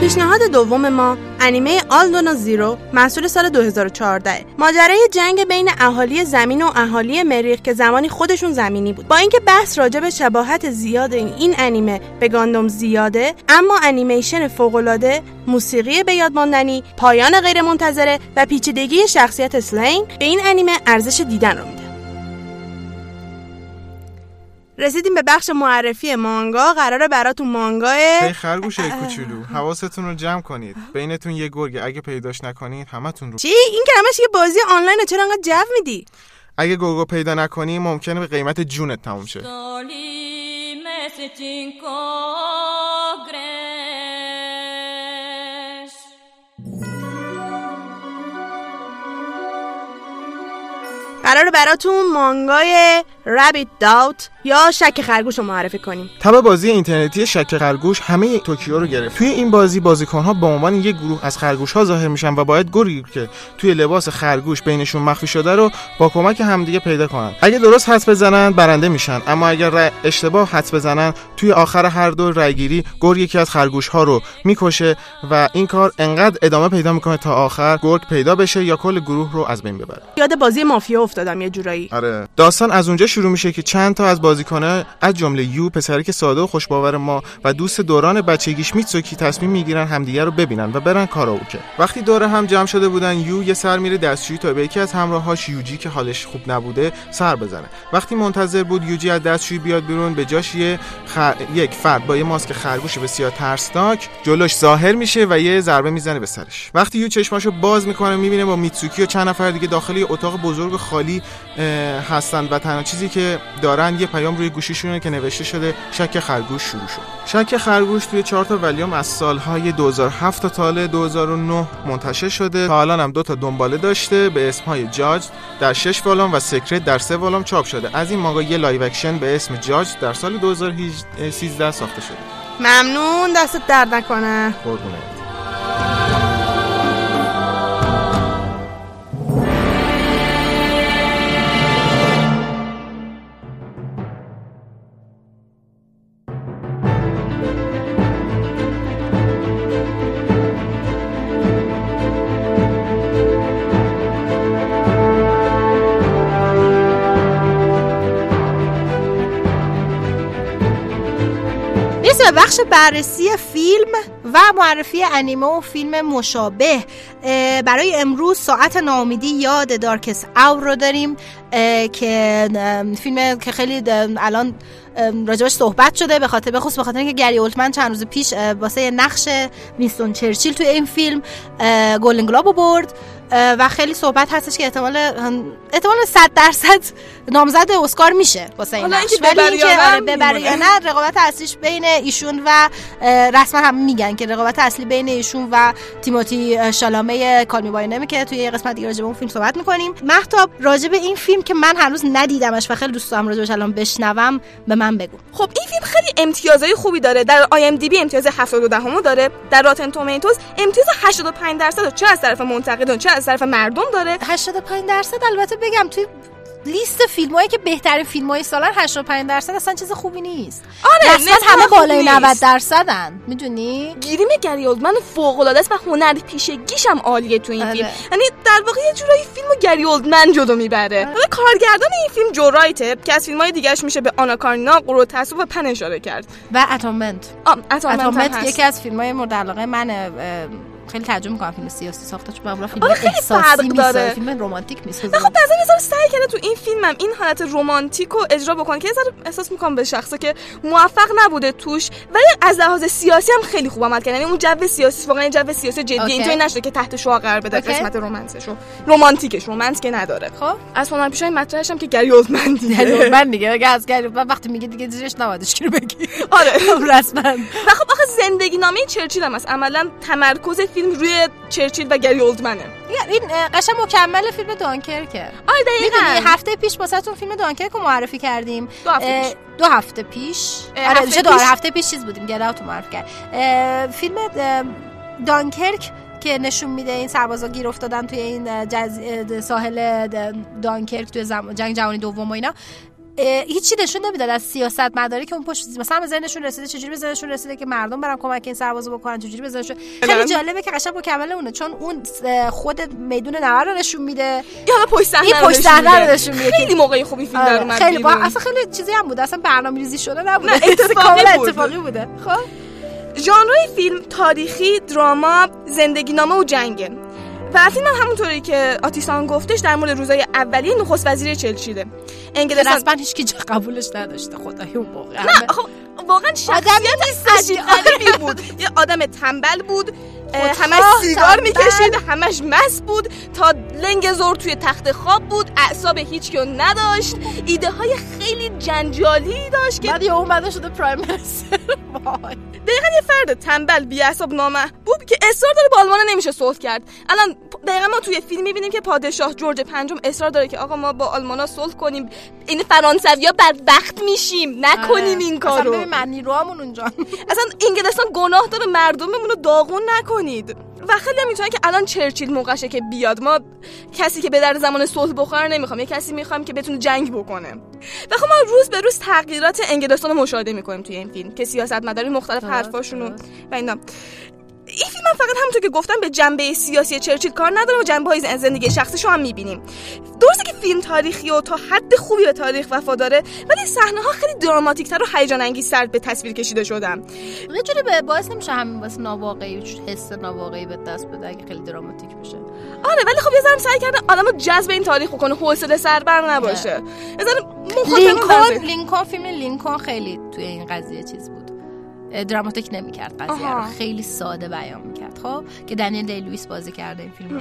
Speaker 3: پیشنهاد دوم ما انیمه آلدونا زیرو محصول سال 2014 ماجرای جنگ بین اهالی زمین و اهالی مریخ که زمانی خودشون زمینی بود. با اینکه بحث راجع به شباهت زیاد این انیمه به گاندوم زیاده اما انیمیشن فوقالعاده موسیقی به یاد ماندنی پایان غیرمنتظره و پیچیدگی شخصیت اسلین به این انیمه ارزش دیدن رو میده. رسیدیم به بخش معرفی مانگا. قراره براتون مانگا
Speaker 9: هی خرگوشه کوچولو. حواستون رو جمع کنید. بینتون یه گرگه. اگه پیداش نکنید همتون رو
Speaker 3: چی؟ این که همش یه بازی آنلاینه. چرا انقدر جو میدی؟
Speaker 9: اگه گرگو پیدا نکنی ممکنه به قیمت جونت تموم شه.
Speaker 3: قراره براتون مانگای رابیت داوت یا شک خرگوش رو معرفی کنیم.
Speaker 9: تب بازی اینترنتی شک خرگوش همه توکیو رو گرفت. توی این بازی بازیکنها به عنوان یک گروه از خرگوش ها ظاهر میشن و باید گرگی که توی لباس خرگوش بینشون مخفی شده رو با کمک همدیگه پیدا کنن. اگه درست حدس بزنن برنده میشن. اما اگر اشتباه حدس بزنن توی آخر هر دور رایگیری گرگ یکی از خرگوش ها رو می‌کشه و این کار انقدر ادامه پیدا می‌کنه تا آخر گرگ پیدا بشه یا کل گروه رو از بین ببره.
Speaker 3: یاد بازی مافیا افتادم یه جورایی.
Speaker 9: آره. داستان از اونجا شروع میشه که چند تا از بازیکنه از جمله یو پسری که ساده و خوشباور ما و دوست دوران بچگیش میتسوکی تصمیم می‌گیرن همدیگه رو ببینن و برن کاراوکه. وقتی دوره هم جمع شده بودن یو یه سر میره دستشویی تا به یکی از همراهاش یوجی که حالش خوب نبوده سر بزنه. وقتی منتظر بود یوجی از دستشویی بیاد بیرون به جاش یه خ... یک فرد با یه ماسک خرگوش بسیار ترسناک جلوش ظاهر میشه و یه ضربه می‌زنه به سرش. وقتی یو چشماشو باز می‌کنه می‌بینه با میتسوکی و چند نفر دیگه داخل یه اتاق بزرگ خالی هستن و تنها که دارن یه پیام روی گوشیشونه که نوشته شده شک خرگوش شروع شد. شک خرگوش توی چهار تا ولیوم از سالهای 2007 تا سال 2009 منتشر شده. تا الان هم دو تا دنباله داشته به اسمهای جاج در 6 والوم و سکرت در 3 والوم چاپ شده. از این مانگا یه live action به اسم جاج در سال 2013 ساخته شده.
Speaker 3: ممنون دستت درد نکنه.
Speaker 9: قربونت.
Speaker 2: بخش بررسی فیلم و معرفی انیمه و فیلم مشابه برای امروز ساعت ناامیدی یاد دارکس او رو داریم که فیلم که خیلی الان راجبش صحبت شده به خاطر بخصوص به خاطر اینکه گری اولتمن چند روز پیش واسه نقش وینستون چرچیل توی این فیلم گلدن گلاب رو برد. و خیلی صحبت هستش که احتمال احتمال 100 درصد نامزد اسکار میشه واسه این نقش ولی اینکه آره ببره یا. نه رقابت اصلیش بین ایشون و رسما هم میگن که رقابت اصلی بین ایشون و تیموتی شالامه کالمی بای نمی که توی یه قسمت دیگه راجع به اون فیلم صحبت می‌کنیم. محتاب راجع به این فیلم که من هنوز ندیدمش و خیلی دوست دارم راجبش الان بشنوم به من بگو.
Speaker 10: خب این فیلم خیلی امتیازهای خوبی داره. در آی ام دی بی امتیاز 72 دهمو داره. در راتن تومیتوز امتیاز 85 درصد چه از طرف منتقدان چه از طرف مردم داره.
Speaker 2: 85 درصد البته بگم توی لیست فیلمایی که بهترین فیلمای سالن 85 درصد اصلا چیز خوبی نیست.
Speaker 10: آره
Speaker 2: نسبت همه بالای
Speaker 10: نیست.
Speaker 2: 90 درصدن. می‌دونی؟
Speaker 10: گیریم گری اولدمن فوق العاده است و هنر پیشگیش هم عالیه تو این
Speaker 2: آره.
Speaker 10: فیلم. یعنی در واقع یه جورایی فیلمو گری اولدمن جلو می‌بره. حالا کارگردان این فیلم جو رایته که از فیلم‌های دیگه‌اش میشه به آناکارنا قروتسو و پن اشاره کرد.
Speaker 2: و اتامنت
Speaker 10: اتامنت.
Speaker 2: یکی از فیلمای مورد علاقه منه خیلی تعجب می‌کنم فیلم سیاسی ساخته چون معمولا فیلم
Speaker 10: خیلی
Speaker 2: احساسی می‌سازه
Speaker 10: داره.
Speaker 2: فیلم رمانتیک می‌سازه
Speaker 10: و خب مثلا یه ذره سعی کرده تو این فیلمم این حالت رمانتیک رو اجرا بکنه که یه ذره احساس می‌کنم به شخصه که موفق نبوده توش ولی از لحاظ سیاسی هم خیلی خوب عمل کرد یعنی اون جو سیاسی واقعا یه جو سیاسی جدی.
Speaker 2: اوکی.
Speaker 10: اینطوری نشده که تحت شعار قرار بده. قسمت رومانسشو رمانتیکش رومانس که نداره.
Speaker 2: خب.
Speaker 10: از هنرپیشای مطرحش هم که گری اولدمن دیگه.
Speaker 2: من دیگه. اگه از گری من وقتی میگه دیگه زیرش نباید رو بگی.
Speaker 10: آره. <laughs>
Speaker 2: رسما.
Speaker 10: و خب آخه زندگی نامه چرچیل هم هست. عملا تمرکز فیلم روی چرچیل و گری اولدمنه
Speaker 2: این قشنگ مکمل فیلم دانکرکه.
Speaker 10: آره دقیقاً.
Speaker 2: هفته پیش واسهتون فیلم دانکرک رو معرفی کردیم.
Speaker 10: دو هفته پیش.
Speaker 2: دو هفته پیش. آره
Speaker 10: هفته پیش.
Speaker 2: هفته پیش چیز بودیم گل اوت رو معرفی کرد. فیلم دانکرک که نشون میده این سربازا گیر افتادن توی این جز... ساحل دانکرک توی زم... جنگ جهانی دوم و اینا. هیچی نشون نمی‌داد از سیاست مداری که اون پشت مثلا به ذهنشون رسیده چجوری به ذهنشون رسیده که مردم برن کمک این سربازو بکنن؟ چجوری به ذهنشون خیلی جالبه که قشنگ مکمل اونه چون اون خود میدون نبر رو نشون میده.
Speaker 10: یا پشت صحنه
Speaker 2: پشت
Speaker 10: نشون
Speaker 2: صحنه رو
Speaker 10: میده.
Speaker 2: نشون میده
Speaker 10: خیلی موقعی خوبی فیلم در
Speaker 2: آره،
Speaker 10: اومد
Speaker 2: خیلی. با. اصلا خیلی چیزی هم بود. اصلا برنامه‌ریزی شده نبوده.
Speaker 10: نه، اتفاقی. <laughs>
Speaker 2: اتفاقی بوده. خب؟
Speaker 10: ژانر فیلم تاریخی دراما زندگی نامه و جنگه و فیلم هم همونطوری که آتیسان گفتش در مورد روزای اولیه نخست وزیر چلچیده انگلستان
Speaker 2: رسما هیچ کی قبولش نداشته خدای اون موقع
Speaker 10: نه خب واقعا شخصیت عجیب بود. یه آدم تنبل بود. همش سیگار. می‌کشید. همش مست بود. تا لنگ زور توی تخت خواب بود. اعصاب هیچ کیو نداشت. ایده های خیلی جنجالی داشت که
Speaker 2: بعد یه اومده شده پرایم.
Speaker 10: دقیقا یه فرد تنبل بی اعصاب نامحبوب که اصرار داره با آلمان نمیشه صلح کرد. الان دقیقا ما توی فیلم می‌بینیم که پادشاه جورج پنجم اصرار داره که آقا ما با آلمانا صلح کنیم. این فرانسویا بدبخت میشیم. نکنیم این
Speaker 2: اصلا
Speaker 10: کارو.
Speaker 2: ببین من نیروامون اونجا. <laughs>
Speaker 10: اصلا انگلستان گناه داره مردممون رو داغون نکنید. و خیلی هم می‌تونن که الان چرچیل موقعشه که بیاد. ما کسی که به در زمان صلح بخوره نمی‌خوام. یه کسی می‌خوام که بتونه جنگ بکنه. و خب ما روز به روز تغییرات انگلستان رو مشاهده می‌کنیم توی این فیلم که سیاست مداری مختلف حرفاشونو
Speaker 2: درست.
Speaker 10: و اینا. این فیلم هم فقط همونطور که گفتم به جنبه سیاسی چرچیل کار نداره و جنبه های زندگی شخصیشو هم می‌بینیم. درسته که فیلم تاریخی و تا حد خوبی به تاریخ وفا داره ولی صحنه ها خیلی دراماتیکتر و هیجان انگیزتر به تصویر کشیده شدن.
Speaker 2: یه جوری به باعث نمیشه همین واسه ناواقعی حس ناواقعی به دست بده اگه خیلی دراماتیک بشه.
Speaker 10: آره ولی خب یه ذره سعی کرده آدمو جذب این تاریخ بکنه حوصله سربر نباشه. یه
Speaker 2: لینکن. لینکن فیلم لینکن خیلی توی این قضیه چیز بود. دراماتیک نمی‌کرد قضیه
Speaker 10: آها.
Speaker 2: رو خیلی ساده بیان می‌کرد. خب که دنیل دی لوئیس بازی کرده این فیلم رو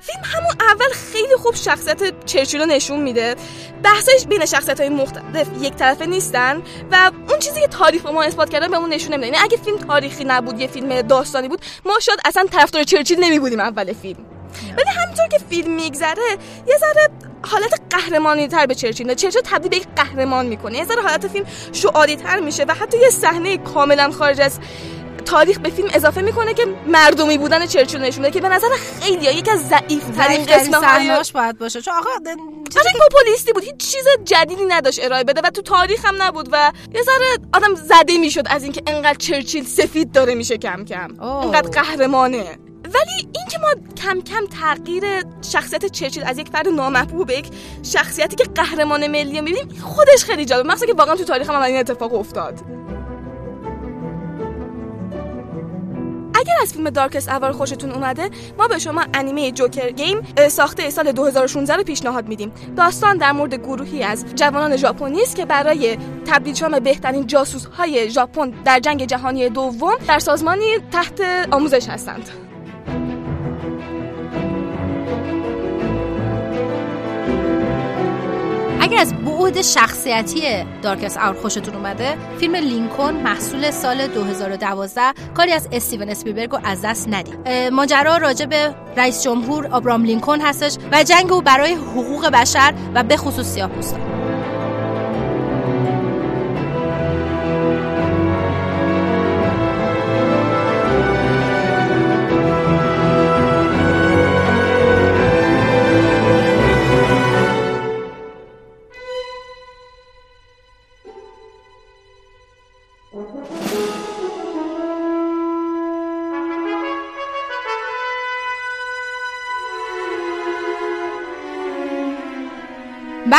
Speaker 10: فیلم همون اول خیلی خوب شخصیت چرچیل رو نشون میده. بحثش بین شخصیت های مختلف یک طرفه نیستن و اون چیزی که تاریخ به ما اثبات کردن به اون نشون نمیده. یعنی اگه فیلم تاریخی نبود یه فیلم داستانی بود ما شاید اصلا طرفدار چرچیل نمی بودیم اول فیلم. ولی همینطور که فیلم میگذره یه ذره حالت قهرمانی تر به چرچیل میده چرچیل تبدیل به یک قهرمان می‌کنه. یه ذره حالت فیلم شعاری تر میشه و حتی یه صحنه کاملا خارج از تاریخ به فیلم اضافه می‌کنه که مردمی بودن چرچیل نشون میده که به نظر خیلی یکی از ضعیف ترین قسمه های
Speaker 2: باید باشه. چون آقا
Speaker 10: چیزی پوپولیستی بود. هیچ چیز جدیدی نداشت ارائه بده و تو تاریخ هم نبود و یه ذره آدم زده می‌شد از اینکه انقدر چرچیل سفید داره میشه کم کم. انقدر قهرمانه. ولی اینکه ما کم کم تغییر شخصیت چرچیل از یک فرد نامحبوب به یک شخصیتی که قهرمان ملی می‌بینیم خودش خیلی جالب مثلا که واقعا تو تاریخ هم این اتفاق افتاد.
Speaker 4: اگر از فیلم دارکست اول خوشتون اومده ما به شما انیمه جوکر گیم ساخته سال 2016 رو پیشنهاد میدیم. داستان در مورد گروهی از جوانان ژاپنی است که برای تبدیل شدن به بهترین جاسوس های ژاپن در جنگ جهانی دوم در سازمانی تحت آموزش هستند.
Speaker 2: اگر از بعد شخصیتی دارکس اور خوشتون اومده فیلم لینکن محصول سال 2012 کاری از استیون اسپیلبرگ رو از دست ندید. ماجرا راجع به رئیس جمهور آبرام لینکن هستش و جنگ او برای حقوق بشر و به خصوص سیاه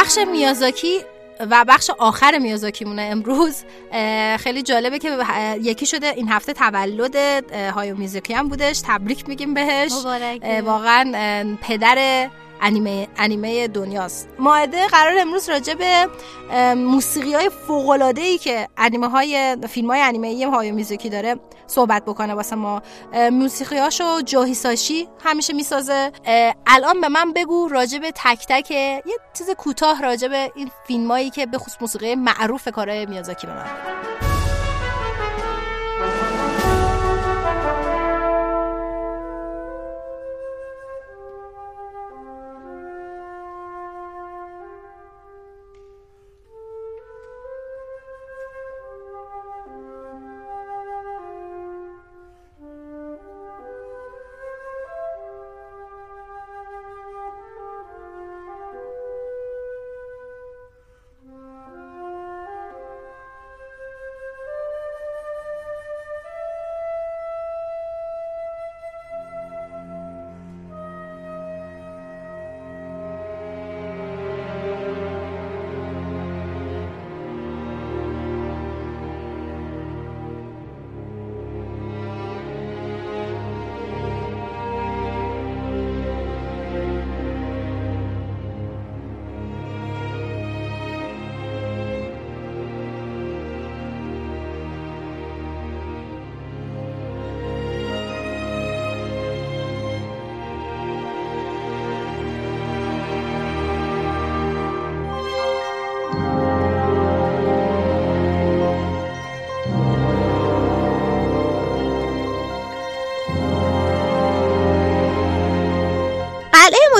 Speaker 2: بخش میازاکی و بخش آخر میازاکی مونه امروز خیلی جالبه که یکی شده این هفته تولد هایو میزاکی هم بودش. تبریک میگیم بهش. واقعا پدر انیمه انیمه دنیاست. ماعده قرار امروز راجع به موسیقی های ای که انیمه های فیلم های انیمه های میزوکی داره صحبت بکنه واسه ما. موسیقی هاشو جوهی ساشی همیشه می‌سازه. الان به من بگو راجع به تک تک یه چیز کوتاه راجع به این فیلم هایی که به خصوص موسیقی معروف کارهای میازاکی به من. بگو.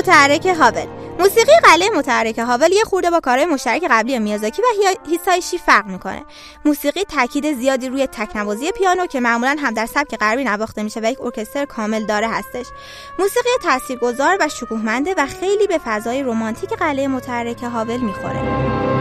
Speaker 8: متحرک هاول. موسیقی قلعه متحرک هاول یه خورده با کارهای مشترک قبلی میازاکی و هی- هیسایشی فرق می‌کنه. موسیقی تاکید زیادی روی تکنوازی پیانو که معمولا هم در سبک غربی نواخته میشه و یک ارکستر کامل داره هستش. موسیقی تاثیرگذار و شکوهمنده و خیلی به فضای رمانتیک قلعه متحرک هاول می‌خوره.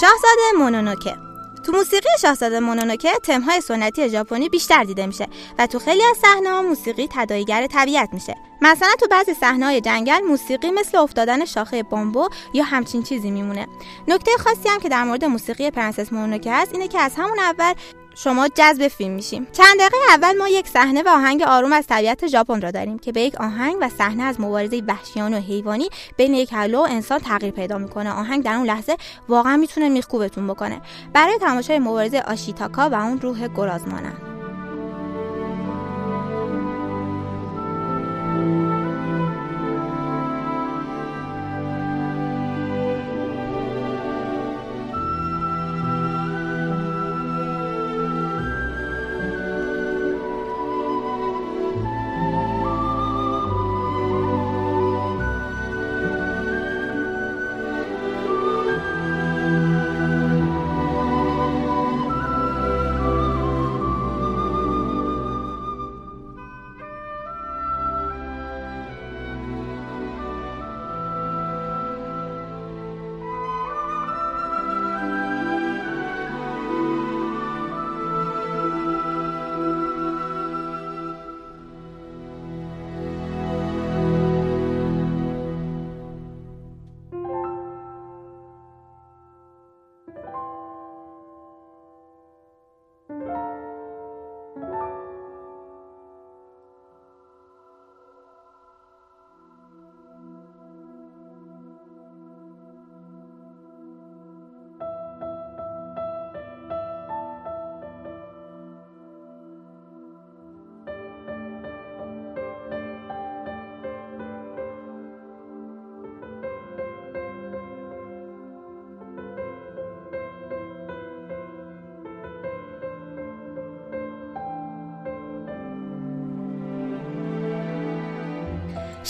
Speaker 8: شاهزاده مونونوکه. تو موسیقی شاهزاده مونونوکه تمهای سنتی ژاپنی بیشتر دیده میشه و تو خیلی از صحنه‌ها موسیقی تداعیگر طبیعت میشه. مثلا تو بعضی صحنه‌های جنگل موسیقی مثل افتادن شاخه بامبو یا همچین چیزی میمونه. نکته خاصی هم که در مورد موسیقی پرنسس مونونوکه هست اینه که از همون اول شما جذب فیلم میشیم. چند دقیقه اول ما یک صحنه و آهنگ آروم از طبیعت ژاپن را داریم که به یک آهنگ و صحنه از مبارزه وحشیانه و حیوانی بین یک هلو و انسان تغییر پیدا می‌کنه. آهنگ در اون لحظه واقعا می‌تونه میخکوبتون بکنه. برای تماشای مبارزه آشیتاکا و اون روح گراز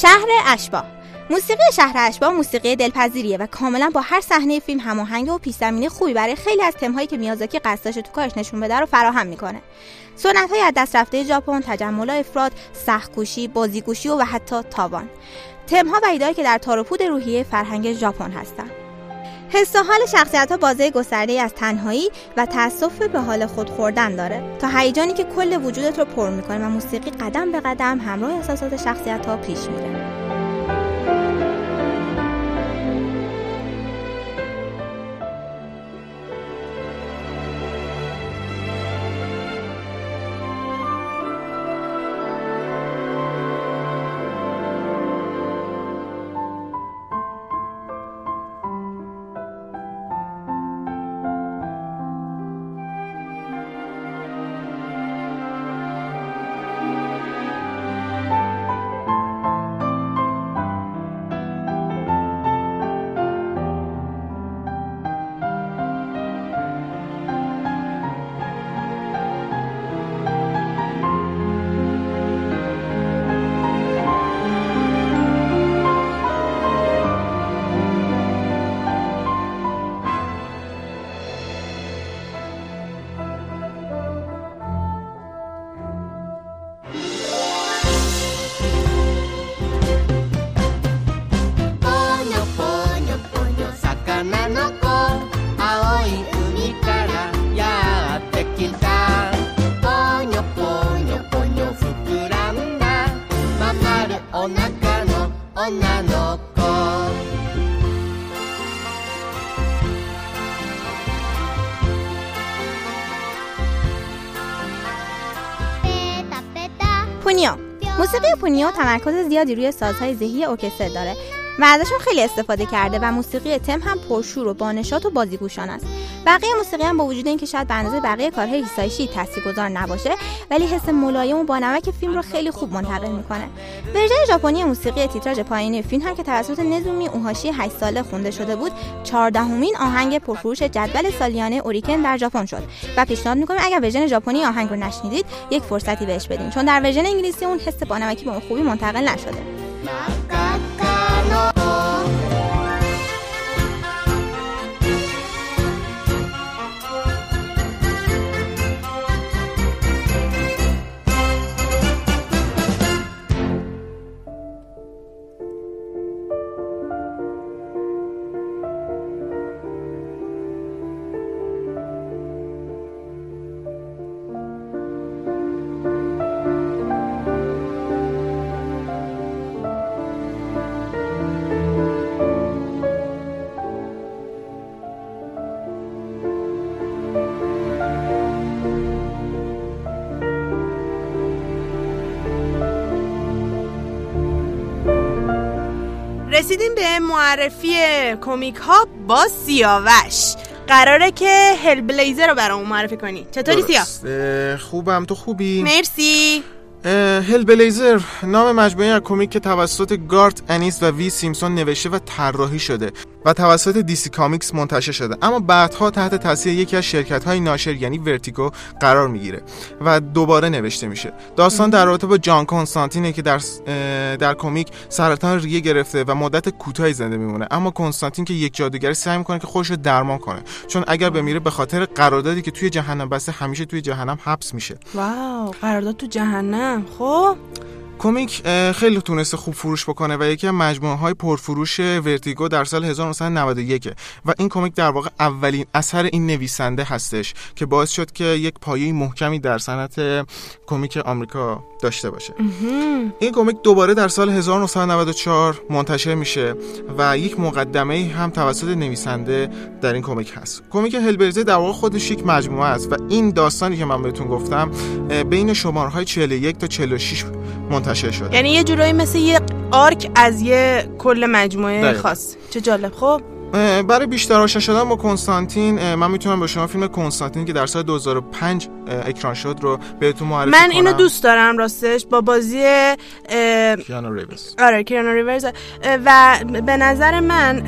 Speaker 8: شهر اشباه موسیقی شهر اشباه موسیقی دلپذیریه و کاملا با هر صحنه فیلم هماهنگ و پیش خوبی برای خیلی از تمهایی که میازاکی قصد داشته تو کارش نشون بده رو فراهم می‌کنه. سنت های از دست رفته ژاپن تجمل افراد سختکوشی بازیگوشی و, حتی تاوان. تمها و که در تاروپود روحیه فرهنگ ژاپن هستند حس و حال شخصیت ها بازه گسترده از تنهایی و تاسف به حال خود خوردن داره. تا هیجانی که کل وجودت رو پر می‌کنه و موسیقی قدم به قدم همراه احساسات شخصیت ها پیش میره. موسیقی پونیو تمرکز زیادی روی سازهای زهی ارکستر داره. و ازشون خیلی استفاده کرده و موسیقی تم هم پرشور و بانشاط و بازیگوشانه است. بقیه موسیقی هم با وجود اینکه شاید به اندازه بقیه کارهای هیسایشی تاثیرگذار نباشه ولی حس ملایم و بانمک فیلم رو خیلی خوب منتقل می‌کنه. ورژن ژاپنی موسیقی تیتراژ پایانی فیلم هم که توسط نوزومی اوهاشی 8 ساله خونده شده بود چهاردهمین آهنگ پرفروش جدول سالیانه اوریکن در ژاپن شد و پیشنهاد می‌کنیم اگر ورژن ژاپنی آهنگ رو نشنیدید یک فرصتی بهش بدین چون در ورژن انگلیسی اون حس بانمکی به اون خوبی منتقل نشده.
Speaker 3: رسیدیم به معرفی کمیک ها با سیاوش. قراره که Hellblazer رو برامون معرفی کنی. چطوری سیا؟
Speaker 9: خوبم. تو خوبی؟
Speaker 3: مرسی.
Speaker 9: Hellblazer نام مجموعه از کمیک که توسط گارث انیس و ویل سیمسون نوشته و طراحی شده. و توسط DC Comics منتشر شده. اما بعدها تحت تاثیر یکی از شرکت های ناشر یعنی Vertigo قرار می‌گیره و دوباره نوشته میشه. داستان در رابطه با جان کنستانتینه که در در کمیک سرطان ریه گرفته و مدت کوتاهی زنده میمونه. اما کنستانتین که یک جادوگر سعی می‌کنه که خودش رو درمان کنه. چون اگر بمیره به خاطر قراردادی که توی جهنم بسته همیشه توی جهنم حبس میشه.
Speaker 3: واو قرارداد تو جهنم. خب.
Speaker 9: کمیک خیلی تونسته خوب فروش بکنه و یکی از مجموعه های پرفروش ورتیگو در سال 1991 و این کمیک در واقع اولین اثر این نویسنده هستش که باعث شد که یک پایه محکمی در صنعت کمیک آمریکا داشته باشه. این کمیک دوباره در سال 1994 منتشر میشه و یک مقدمه هم توسط نویسنده در این کمیک هست. کمیک هلبرزه در واقع خودش یک مجموعه است و این داستانی که من بهتون گفتم بین شمارهای 41 تا 46 منتشر شده.
Speaker 3: یعنی یه جورایی مثل یه آرک از یه کل مجموعه. خاص. چه جالب. خب
Speaker 9: برای بیشتر آشنا شدن با کنستانتین من می‌تونم به شما فیلم کنستانتین که در سال 2005 اه، اکران شد رو بهتون معرفی
Speaker 3: من
Speaker 9: کنم.
Speaker 3: اینو دوست دارم راستش با بازی اه،
Speaker 9: کیانو ریویس
Speaker 3: آره کیانو ریورز. و به نظر من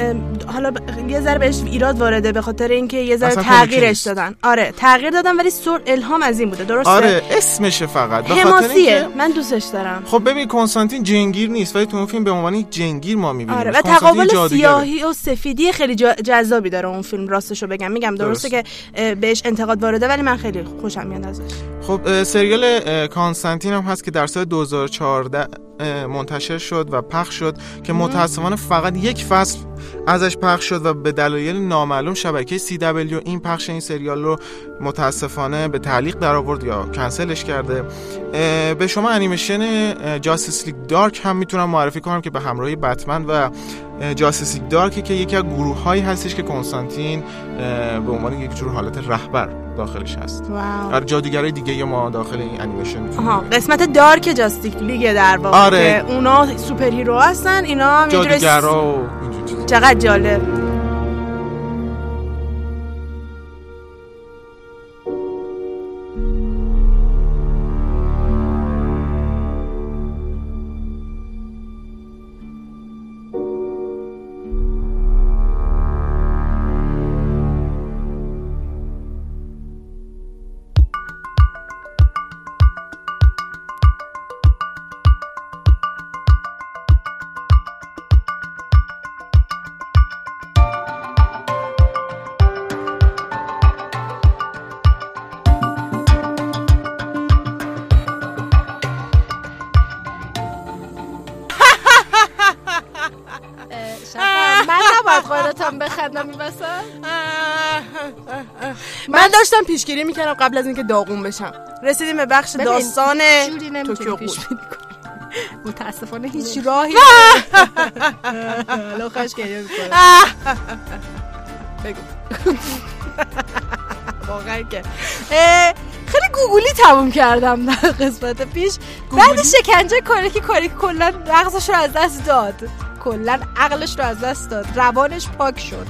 Speaker 3: حالا ب- یه ذره بهش ایراد وارده به خاطر اینکه یه ذره تغییرش
Speaker 9: نیست.
Speaker 3: دادن. آره تغییر دادن ولی سر الهام از این بوده درسته؟
Speaker 9: آره اسمشه فقط. به خاطر
Speaker 3: حماسیه.
Speaker 9: اینکه
Speaker 3: من دوستش دارم.
Speaker 9: خب ببین کنستانتین جنگیر نیست ولی تو اون فیلم به عنوان جنگیر ما می‌بینیم
Speaker 3: آره و تقابل سیاهی و سفیدی خیلی جذابی داره اون فیلم راستشو بگم. میگم درسته
Speaker 9: درست.
Speaker 3: که بهش انتقاد وارده ولی من خیلی خوشم میاد ازش.
Speaker 9: خب سریال کانستانتین هم هست که در سال 2014 اه، منتشر شد و پخش شد که متاسفانه فقط یک فصل ازش پخش شد و به دلایل نامعلوم شبکه CW این پخش این سریال رو متاسفانه به تعلیق در آورد یا کنسلش کرده. به شما انیمیشن جاستس لیگ دارک هم می‌تونم معرفی کنم که به همراهی بتمن و Justice League Dark ی که یکی از گروه هایی هستش که کنستانتین به عنوان یک جور حالت رهبر داخلش هست
Speaker 3: wow
Speaker 9: آره جادوگرای دیگه ما داخل این انیمیشن می‌تونیم.
Speaker 3: قسمت Dark Justice League در واقع
Speaker 9: آره.
Speaker 3: اونا super hero هستن اینا هم
Speaker 9: جادوگرا و.
Speaker 3: چقدر جالب
Speaker 2: قایلتان بخندم این وسط؟
Speaker 3: من داشتم پیشگیری می‌کردم قبل از اینکه داغون بشم. رسیدیم به بخش داستان توکیو
Speaker 2: پیش. متاسفانه هیچ راهی <laughs> خوش گریه می‌کنه
Speaker 3: بگو. <laughs> واقعا که.
Speaker 2: خیلی گوگلی تموم کردم در قسمت پیش. بعد شکنجه کاری که کاری کلا مغزش رو از دست داد. کلا عقلش رو از دست داد. روانش پاک شد.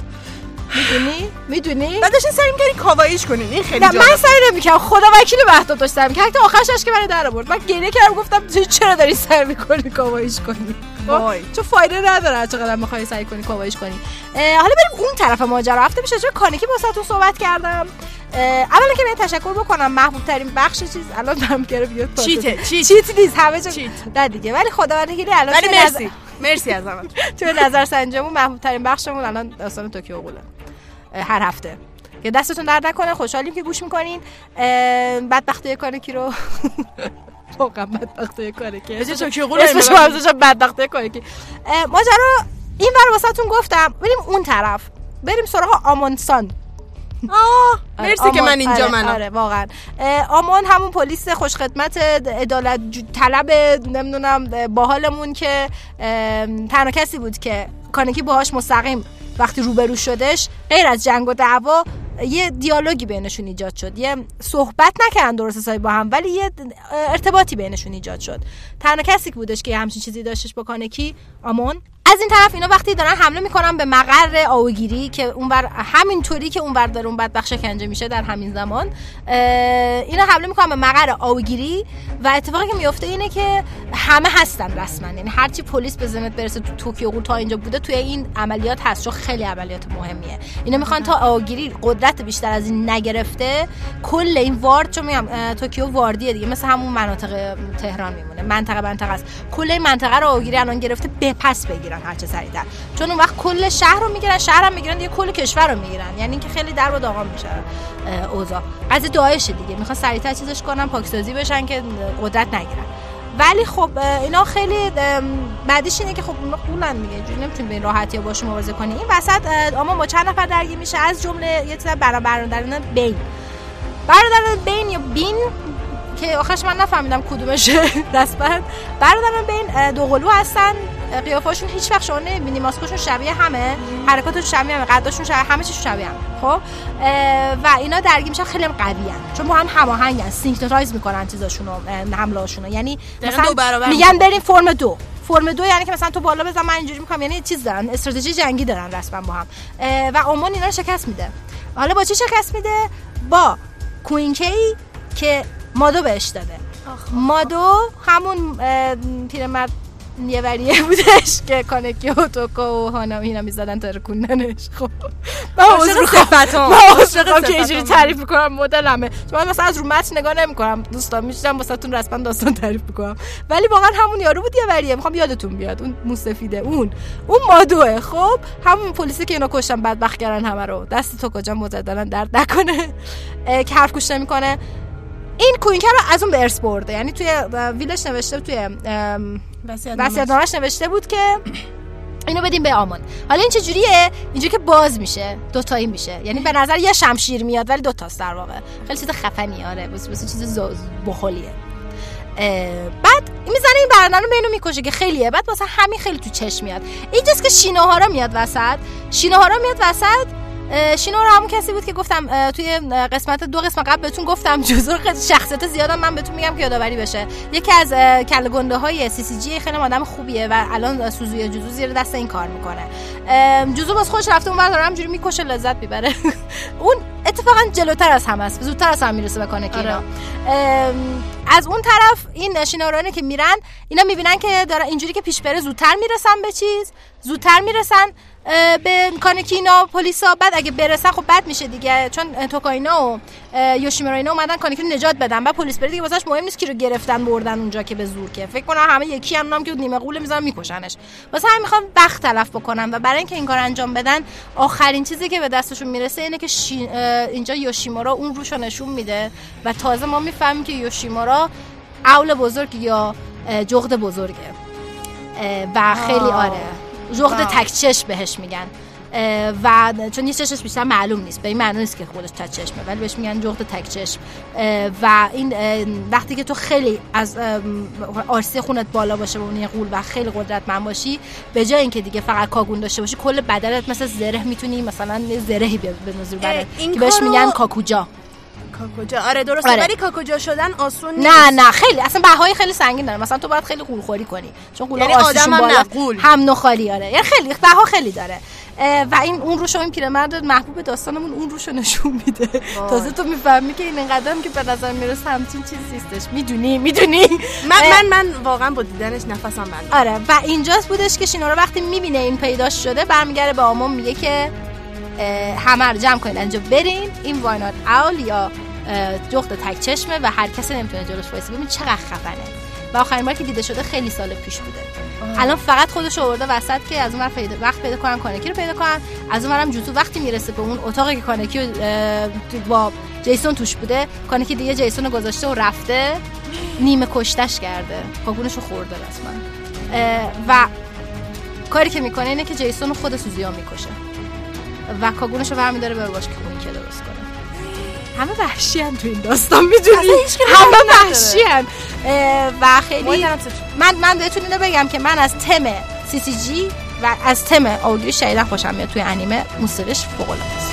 Speaker 2: می‌دونی؟ می‌دونی؟
Speaker 3: بعد داشتین سعی می‌کردین کاواییش کنین این خیلی
Speaker 2: نه من
Speaker 3: جالب
Speaker 2: سعی نمی‌کردم. خدا وکیل مهداد داشتم که حتی آخرش که من در آورد. من گریه کردم گفتم چرا داری سعی می‌کنی کاواییش کنی؟ خب؟
Speaker 3: وای.
Speaker 2: چون فایده نداره هر چقدر می‌خوای سعی کنی کاوایش کنی. حالا بریم اون طرف ماجرا. هفته راجع به کانیکی واسهتون صحبت کردم. اولا که به تشکر بکنم محبوب ترین بخش چیز. الان دارم گره بیاد
Speaker 3: چیت.
Speaker 2: چیت نیست همه
Speaker 3: چیت.
Speaker 2: نه دیگه. ولی خدا وکیلی الان
Speaker 3: ولی مرسی. مرسی از همه
Speaker 2: توی نظر سنجمون محبوب ترین بخشمون الان داستان Tokyo Ghoul ه اه، هر هفته. که دستتون درد نکنه خوشحالیم که گوش می‌کنین. بدبختی کانکی رو <laughs> واقعا بدبختی
Speaker 3: Tokyo Ghoul
Speaker 2: اسمش گذاشتم بدبختی کانکی اه، ماجرا این ور واسهتون گفتم بریم اون طرف. بریم سراغ آمون سان
Speaker 3: آه
Speaker 2: آره،
Speaker 3: مرسی که من اینجا
Speaker 2: آره،
Speaker 3: منم.
Speaker 2: آره واقعا. آمان همون پلیس خوشخدمت عدالت طلب نمی‌دونم باحالمون که تنها کسی بود که کانکی باهاش مستقیم وقتی روبرو شدش غیر از جنگ و دعوا یه دیالوگی بینشون ایجاد شد. یه صحبت نکردن درست حسابی با هم ولی یه ارتباطی بینشون ایجاد شد. تنها کسی که بودش که همچین چیزی داشتش با کانکی آمون. از این طرف اینا وقتی دارن حمله می‌کنن به مقر آوگیری که اونور همینطوری که اونور داره اون بدبخت شکنجه میشه در همین زمان اینا حمله می‌کنن به مقر آئوگیری و اتفاقی که میفته اینه که همه هستن رسما. یعنی هرچی پلیس به ذهنت برسه تو توکیو تا اینجا بوده توی این عملیات هست چون خیلی عملیات مهمیه. اینا می‌خوان تا آئوگیری قدرت بیشتر از این نگرفته کل این ward چون میگم توکیو ward یه دیگه مثل همون مناطق تهران میمونه منطقه منطقه است. کل این منطقه رو آئوگیری الان گرفته به پس بگیرن. هرچه سریعتر چون اون وقت کل شهر رو می‌گیرن شهر هم می‌گیرن دیگه کل کشور رو می‌گیرن. یعنی اینکه خیلی درب و داغان میشه اوضاع. از داعش دیگه. می‌خوان سریعتر چیزش کنن پاکسازی بشن که قدرت نگیرن. ولی خب اینا خیلی ام، بعدیش اینه که خب اونا قولن دیگه. اینجوری نمی‌تونی به این راحتی باشون مبارزه کنی. این وسط اما با چند نفر درگیر میشه؟ از جمله یه چیز برا برادران بین. برادران بین یا بین که آخرش من نفهمیدم کدومشه <laughs> دستبند برادران بین اه، دوقلو هستن. قیافاشون هیچ وقت شما نمی‌بینی. ماسکشون شبیه همه. حرکاتشون شبیه همه. قداشون شبیه همه چیشون شبیه هم خب؟ و اینا درگیر میشن. خیلی هم قوی چون با هم هماهنگن synchronize می‌کنن چیزاشونو اه، حملهاشونو یعنی
Speaker 3: دقیقاً دو برابر
Speaker 2: میگن بریم فرم دو. فرم دو یعنی که مثلا تو بالا بزن من اینجوری می‌کنم. یعنی یه چیز دارن. استراتژی جنگی دارن رسما با هم. و آمون اینا رو شکست میده. حالا با چی شکست میده؟ با کوینکی که مادو بهش داده. مادو همون پیرمرد یه وریه بودش که کانکی و توکو و هانا اینا می‌زدن تا رکوندنش. خب. من عذر
Speaker 3: صفتام.
Speaker 2: من عذر که اینجوری. تعریف می‌کنم مدلمه. چون من مثلا از رو متن نگاه نمی‌کنم. دوستان میشتم واسهتون رسما داستان تعریف می‌کنم. ولی واقعا همون یارو بود یه وریه. می‌خوام یادتون بیاد. اون موسفیده. اون. اون مادوه. خب. همون پلیسی که اینا کشتن بدبخت کردن همه رو. دست تو کجا مجددا درد نکنه. که حرف گوش نمی‌کنه. این کوینکر رو از اون به ارث برده. یعنی توی ویلش نوشته توی ام، وصیت‌نامه‌اش نوشته بود که اینو بدیم به آمان حالا این چه جوریه اینجوری که باز میشه. دوتایی میشه. یعنی به نظر یه شمشیر میاد ولی دوتاست در واقع. خیلی چیز خفنی آره. بس بس چیز بخلیه اه، بعد می‌زنه این برنده رو بینو می‌کشه که خیلیه. بعد واسه همین خیلی تو چشم میاد. اینجاست که شینوهارا میاد وسط. شینوهارا میاد وسط. اه، شینوهارا همون کسی بود که گفتم توی قسمت دو قسمت قبل بهتون گفتم جزو شخصیت زیادم من بهتون میگم که یادآوری بشه. یکی از کله گنده های سی سی جی خیلی آدم خوبیه و الان سوزوی جزو زیر دست این کار می‌کنه. جزو باز خوش رفته اون داره همجوری می‌کشه لذت می‌بره. <laughs> اون اتفاقا جلوتر از همه است زودتر از هم می‌رسه به کانکی اینا. ام، از اون طرف این شینارانه که میرن اینا می‌بینن که داره اینجوری که پیش بره زودتر می‌رسن به چیز زودتر می‌رسن. به کانکی اینا پلیسا بعد اگه برسن خب بد میشه دیگه چون توکاینا و اه، یوشیمورا اینا اومدن رو نجات بدن. بعد پلیس بره دیگه واسش مهم نیست کی رو گرفتن بردن اونجا که به زور که. فکر کنم همه یکی هم نام که نیمه قوله می‌ذارن میکشنش. واسه همین می‌خوان وقت تلف بکنن و برای اینکه این کار انجام بدن آخرین چیزی که به دستشون می‌رسه اینه که شی- اینجا یوشیمورا اون روشو نشون میده و تازه ما می‌فهمیم که یوشیمورا اول بزرگ یا جغد بزرگه. و خیلی آره. جغد تک چشم بهش میگن. و چون یه چشمش بیشتر معلوم نیست. به این معنی نیست که خودش تک چشمه ولی بهش میگن جغد تک چشم. و این وقتی که تو خیلی از آرسی خونت بالا باشه به عنوان یه غول و خیلی قدرتمند باشی به جای اینکه دیگه فقط کاگون داشته باشی کل بدنت مثل زره می‌تونی مثلا زرهی به نظر که بهش میگن کاکوجا.
Speaker 3: کاکوجا آره درسته
Speaker 2: آره.
Speaker 3: ولی کاکوجا شدن آسون نیست.
Speaker 2: نه نه خیلی اصلا بهای خیلی سنگین داره. مثلا تو باید خیلی قولخوری کنی. چون قولا
Speaker 3: یعنی آدم هم نه، غول.
Speaker 2: هم نخالی آره. یعنی خیلی بها خیلی داره. و این اون روشو این پیرمرد محبوب داستانمون اون روشو نشون میده. تازه تو می‌فهمی که این اینقدر که به نظر می‌رسه همچین چیزی نیستش. می‌دونی می‌دونی.
Speaker 3: من من من واقعا با دیدنش نفسم بند
Speaker 2: آره و اینجاست بودش که شینورا وقتی می‌بینه این پیداش شده برمیگره به آمون میگه که همه رو جمع کنید اینجا برین این واینات اول یا جغد تک چشمه و هر کسی نمی‌تونه جلوش وایسه. ببین چقدر خفنه. و آخرین بار که دیده شده خیلی سال پیش بوده. الان فقط خودش آورده وسط که از اون پیدا وقت پیدا کنن کانکی رو پیدا کنن. از اون جوزو وقتی می‌رسه به اون اتاقی که کانکی با جیسون توش بوده کانکی دیگه جیسون رو گذاشته و رفته نیمه کشتش کرده. کاگونش رو خورده رسما. و کاری که می‌کنه اینه که جیسون رو خود سوزیا می‌کشه. و کاگونش رو برمیداره بره باش که که درست کنه. همه وحشی هم تو این داستان می‌دونی؟ همه وحشی و خیلی من من بهتون اینو بگم که من از تم سی سی جی و از تم آودیو شدیدا خوشم میاد توی انیمه موسیقیش فوق العاده است.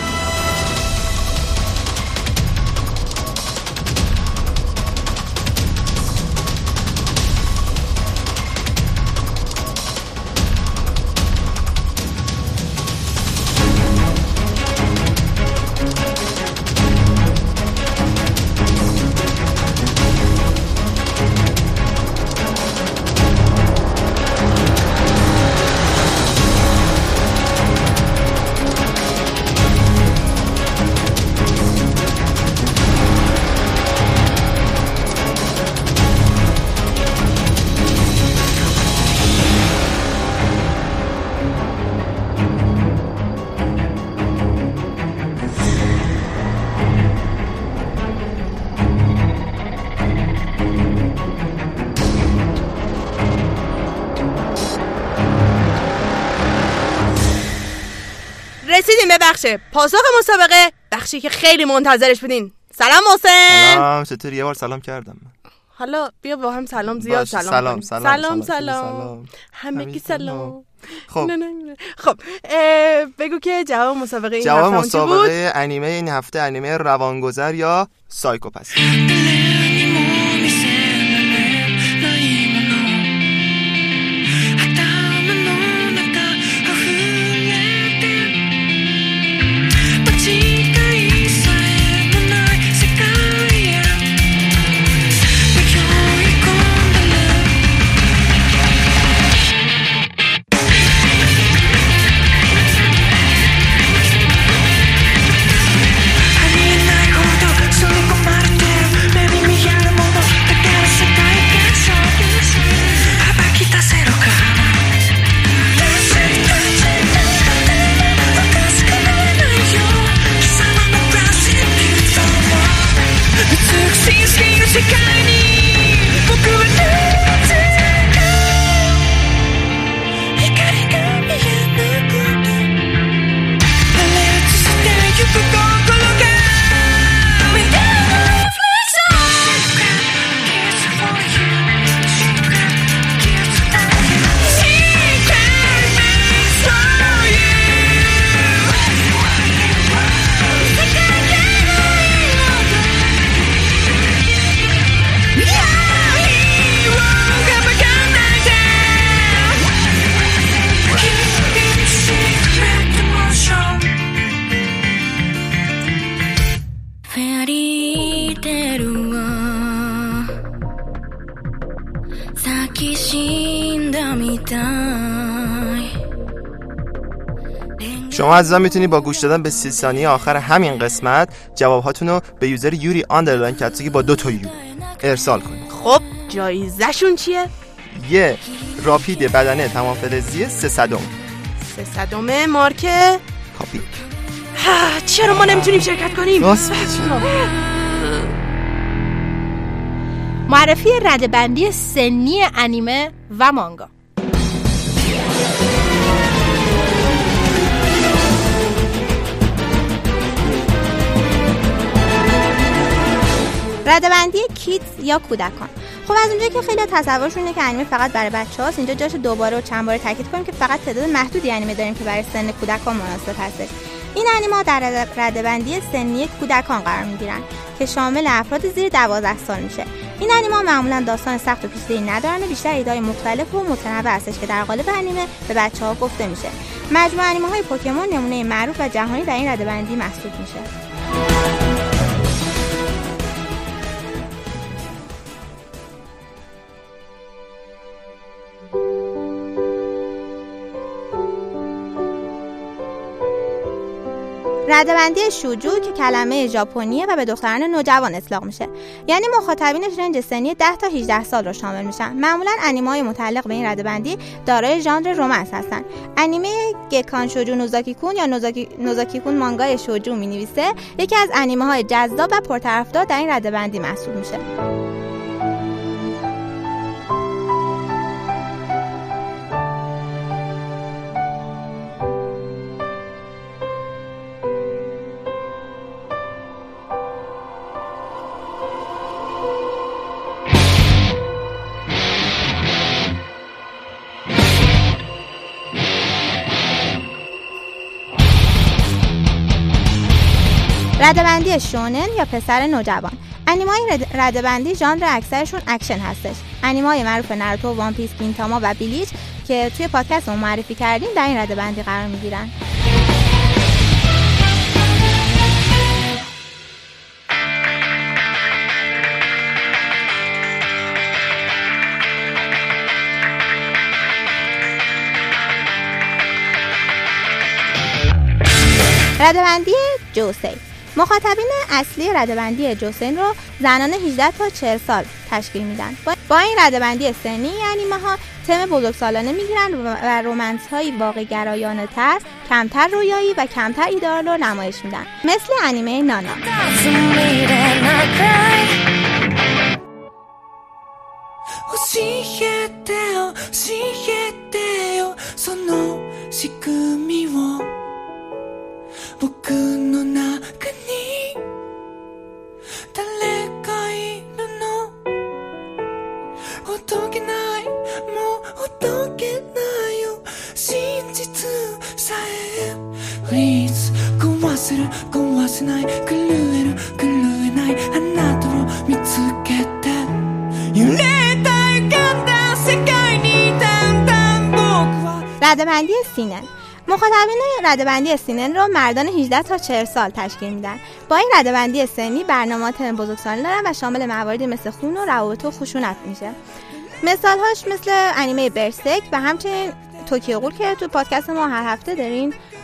Speaker 3: بخش پاسخ مسابقه بخشی که خیلی منتظرش بودین. سلام محسن
Speaker 6: سلام چطوری؟ یه بار سلام کردم
Speaker 3: حالا بیا با هم سلام زیاد سلام
Speaker 6: سلام،. سلام،
Speaker 3: سلام
Speaker 6: سلام،
Speaker 3: سلام. همگی
Speaker 6: همگی
Speaker 3: سلام.
Speaker 6: خب
Speaker 3: نه، نه، نه. خب بگو که جواب مسابقه این
Speaker 6: جواب مسابقه انیمه این هفته انیمه روانگذر یا سایکوپس شما عزیزان می‌تونید با گوش دادن به سی ثانیه آخر همین قسمت جوابهاتون رو به user یوری underline کتسوکی با دو تا یو ارسال کنید
Speaker 3: خب جایزشون چیه؟
Speaker 6: یه راپید بدنه تمام فلزی سه صدم
Speaker 3: سه صدمه مارکه
Speaker 6: کاپی.
Speaker 3: ها، چرا ما نمی‌تونیم شرکت کنیم؟
Speaker 6: راست
Speaker 2: معرفی رده‌بندی سنی انیمه و مانگا.
Speaker 8: ردبندی کیدز یا کودکان. خب از اونجایی که خیلی تصورشون اینه که انیمه فقط برای بچه هاست اینجا جاش دوباره و چند بار تاکید کنیم که فقط تعداد محدودی انیمه داریم که برای سن کودکان مناسب هستش. این انیمه در رد- ردبندی سنی کودکان قرار می‌گیرن که شامل افراد زیر 12 سال میشه. این انیمه معمولا داستان سخت و پیچیده‌ای ندارن و بیشتر ایده‌های مختلف و متنوع هستش که در قالب انیمه به بچه ها گفته میشه. مجموعه انیمه های پوکمون نمونه معروف و جهانی در این ردبندی محسوب میشه. ردبندی شوجو که کلمه ژاپنیه و به دختران نوجوان اطلاق میشه. یعنی مخاطبینش رنج سنی 10 تا 18 سال رو شامل میشن. معمولا انیمه های متعلق به این ردبندی دارای ژانر رومنس هستن. انیمه گکان شوجو نوزاکی کون یا نوزاکی, نوزاکی کون مانگای شوجو می نویسه یکی از انیمه های جذاب و پرطرفدار در این ردبندی محسوب میشه. رده‌بندی شونن یا پسر نوجوان. انیمه‌های رده- رده‌بندی ژانر اکثرشون اکشن هستش. انیمه‌های معروف ناروتو One Piece گینتاما و بلیچ که توی پادکستمون معرفی کردیم در این رده‌بندی قرار می‌گیرن. ردبندی جوسی. مخاطبین اصلی ردبندی جوسین رو زنان 18 تا 40 سال تشکیل میدن با- با این ردبندی سنی انیمه ها تم بزرگسالانه میگیرن و و رومنس های واقع گرایانه تر کمتر رویایی و کمتر ایدئال رو نمایش میدن مثل انیمه نانا
Speaker 1: つもりでなく教えてよ教えてよその仕組みを僕の中 壊せる壊せない狂える狂えないあなたを見つけて揺れた浮かんだ世界にだんだん僕は
Speaker 8: ردبندی سینن مخاطبین ردبندی سینن رو مردان 18 تا 40 سال تشکیل میدن با این ردبندی سنی برنامه تم بزرگسالانه دارن و شامل مواردی مثل خون و روابط و خشونت میشه مثالهاش مثل انیمه برسک و همچنین توکیو غول که تو پادکست ما هر هفته دارین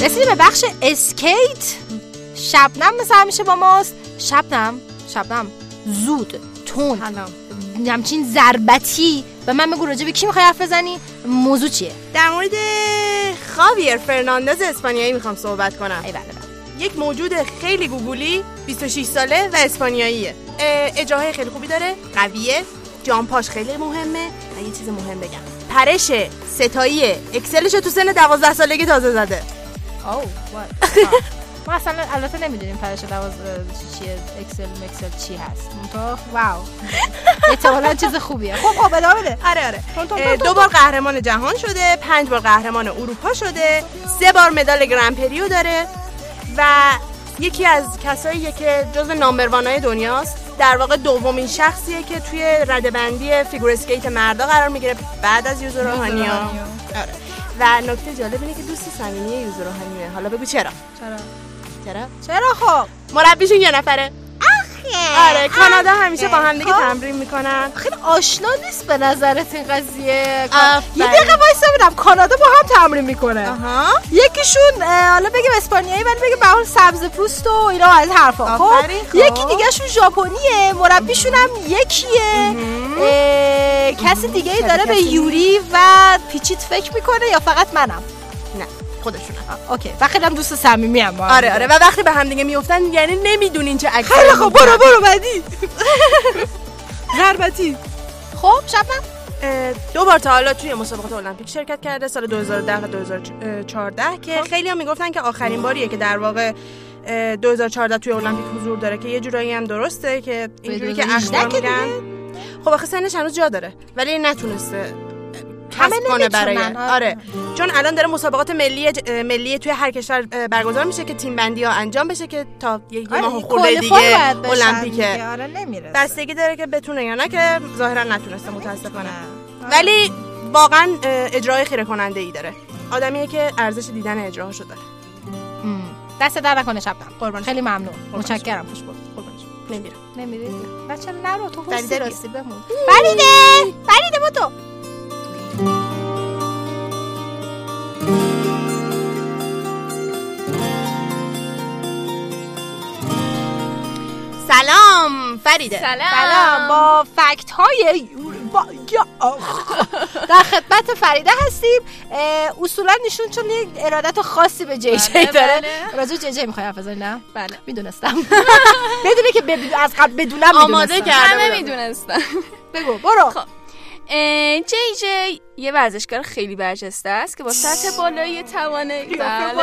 Speaker 2: رسیدیم به بخش اسکیت. شبنم مثل همیشه با ماست. شبنم شبنم. زود تون همچین ضربتی. و من بگو راجع به کی می‌خوای حرف بزنی؟ موضوع چیه؟
Speaker 3: در مورد خاویر فرناندز اسپانیایی می‌خوام صحبت کنم.
Speaker 2: ای بله بله.
Speaker 3: یک موجود خیلی گوگولی 26 ساله و اسپانیاییه. اه، اجراهای خیلی خوبی داره قویه. جامپاش خیلی مهمه. و یه چیز مهم بگم. پرش ستاییه اکسلش تو سن 12 سالگی تازه زده.
Speaker 2: اوه ما اصلا البته نمی‌دونیم فرش لواز چیه اکسل مکسل چی هست تو واو احتمالاً چیز خوبیه خب خب ادامه بده
Speaker 3: آره آره دو بار قهرمان جهان شده پنج بار قهرمان اروپا شده سه بار مدال گرند پریو داره و یکی از کساییه که جز نامبروانای دنیاست در واقع دومین شخصیه که توی رده‌بندی فیگور اسکیت مردا قرار می‌گیره بعد از یوزورو هانیو آره. و نکته جالب اینه که دوست صمیمی یوزورو هانیوئه حالا بگو چرا؟
Speaker 2: چرا؟
Speaker 3: چرا؟
Speaker 2: چرا خب؟
Speaker 3: مربیشون یه نفره. آره کانادا همیشه با هم دیگه
Speaker 2: خب.
Speaker 3: تمرین می‌کنن
Speaker 2: خیلی آشنا نیست به نظرت این قضیه. یه دقیقه وایسا ببینم کانادا با هم تمرین می‌کنه یکیشون حالا بگیم اسپانیایی ولی بگیم به سبز پوست و اینا از حرفا خب
Speaker 3: خب.
Speaker 2: یکی دیگهشون ژاپنیه مربیشون هم یکیه کسی دیگه ای داره به؟ یوری و پیچیت فکر می‌کنه یا فقط منم
Speaker 3: خودشون.
Speaker 2: اوکی. و خیلی هم دوست صمیمی هم
Speaker 3: آره. آره. و وقتی به هم دیگه میفتن یعنی نمی‌دونین چه عکسی
Speaker 2: خیلی <laughs> خب برو برو بعدی ضربتی خب شبنم
Speaker 3: اه، دو بار تا حالا توی مسابقات المپیک شرکت کرده سال 2010 و 2014 که خیلی هم می‌گفتن که آخرین باریه که در واقع اه، 2014 توی المپیک حضور داره که یه جورایی هم درسته که اینجوری که
Speaker 2: 2018
Speaker 3: اخبار میگن. خب آخه سنش هنوز جا داره ولی نتونسته کسب کنه برای
Speaker 2: آره.
Speaker 3: آره. چون الان داره مسابقات ملی ملی توی هر کشور برگزار میشه که تیم بندی ها انجام بشه که تا یه یه ماه خورده دیگه
Speaker 2: آره،
Speaker 3: المپیکه.
Speaker 2: آره نمی‌رسه.
Speaker 3: بستگی داره که بتونه یا نه که ظاهرا نتونسته متاسفانه. ولی واقعا اجرای خیره کننده ای داره. آدمیه که ارزش دیدن اجراهاشو داره.
Speaker 2: دست در نکنه شبنم
Speaker 3: قربانش.
Speaker 2: خیلی ممنون. متشکرم. خوش بود
Speaker 3: نمیرم.
Speaker 2: نمیری بچه نرو تو
Speaker 3: بیا.
Speaker 2: راستی بمون. فریده! فریده با تو.
Speaker 3: فریده
Speaker 2: سلام. با فکت های با... در خدمت فریده هستیم. اصولا نشون چون یک ارادت خاصی به جی جی
Speaker 10: بله،
Speaker 2: داره.
Speaker 10: بله.
Speaker 2: راجع به جی جی می‌خوای حرف بزنی؟ نه؟
Speaker 10: بله.
Speaker 2: می‌دونستم. <laughs> بدونه که بدون از قبل بدونم
Speaker 3: آماده
Speaker 2: می‌دونستم.
Speaker 3: بودم.
Speaker 10: می‌دونستن
Speaker 2: بگو برو.
Speaker 10: خب. جی جی یه ورزشکار خیلی برجسته است که با سطح بالایی توانایی بله. <laughs>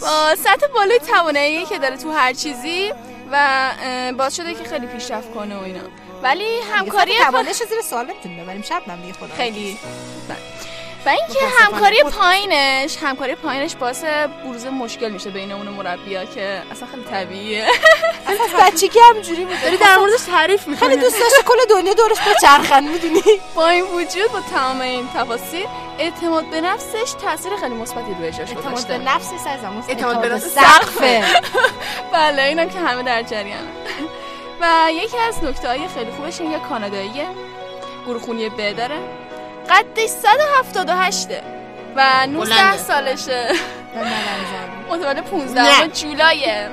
Speaker 10: با سطح بالای توانایی که داره تو هر چیزی و باعث شده که خیلی پیشرفت کنه و اینا. ولی همکاری
Speaker 2: توانش زیر سوال نمی‌تونیم ببریم. شب نمیگه خدا
Speaker 10: خیلی. و اینکه همکاری پایینش همکاری پایینش باعث بروز مشکل میشه بین اون مربیا که اصلا خیلی طبیعیه.
Speaker 2: اصلا بچگی همینجوری بود.
Speaker 3: داری در موردش تعریف
Speaker 2: خیلی
Speaker 3: می‌کنی
Speaker 2: دوست داشته کل دنیا دورش بچرخن می‌دونی؟
Speaker 10: با این وجود با تمام این تفاصیل اعتماد به نفسش تاثیر خیلی مثبتی روی اجراش
Speaker 2: اعتماد به نفسی سرزم
Speaker 3: اعتماد به نفس
Speaker 2: سقفه. <laughs>
Speaker 10: بله اینم که همه در جریان. و یکی از نکته های خیلی خوبش این یه کاناداییه گروه خونی ب داره قدش 178 و 19
Speaker 3: بلنده.
Speaker 10: سالشه. متولد 15
Speaker 3: نه.
Speaker 10: جولایه.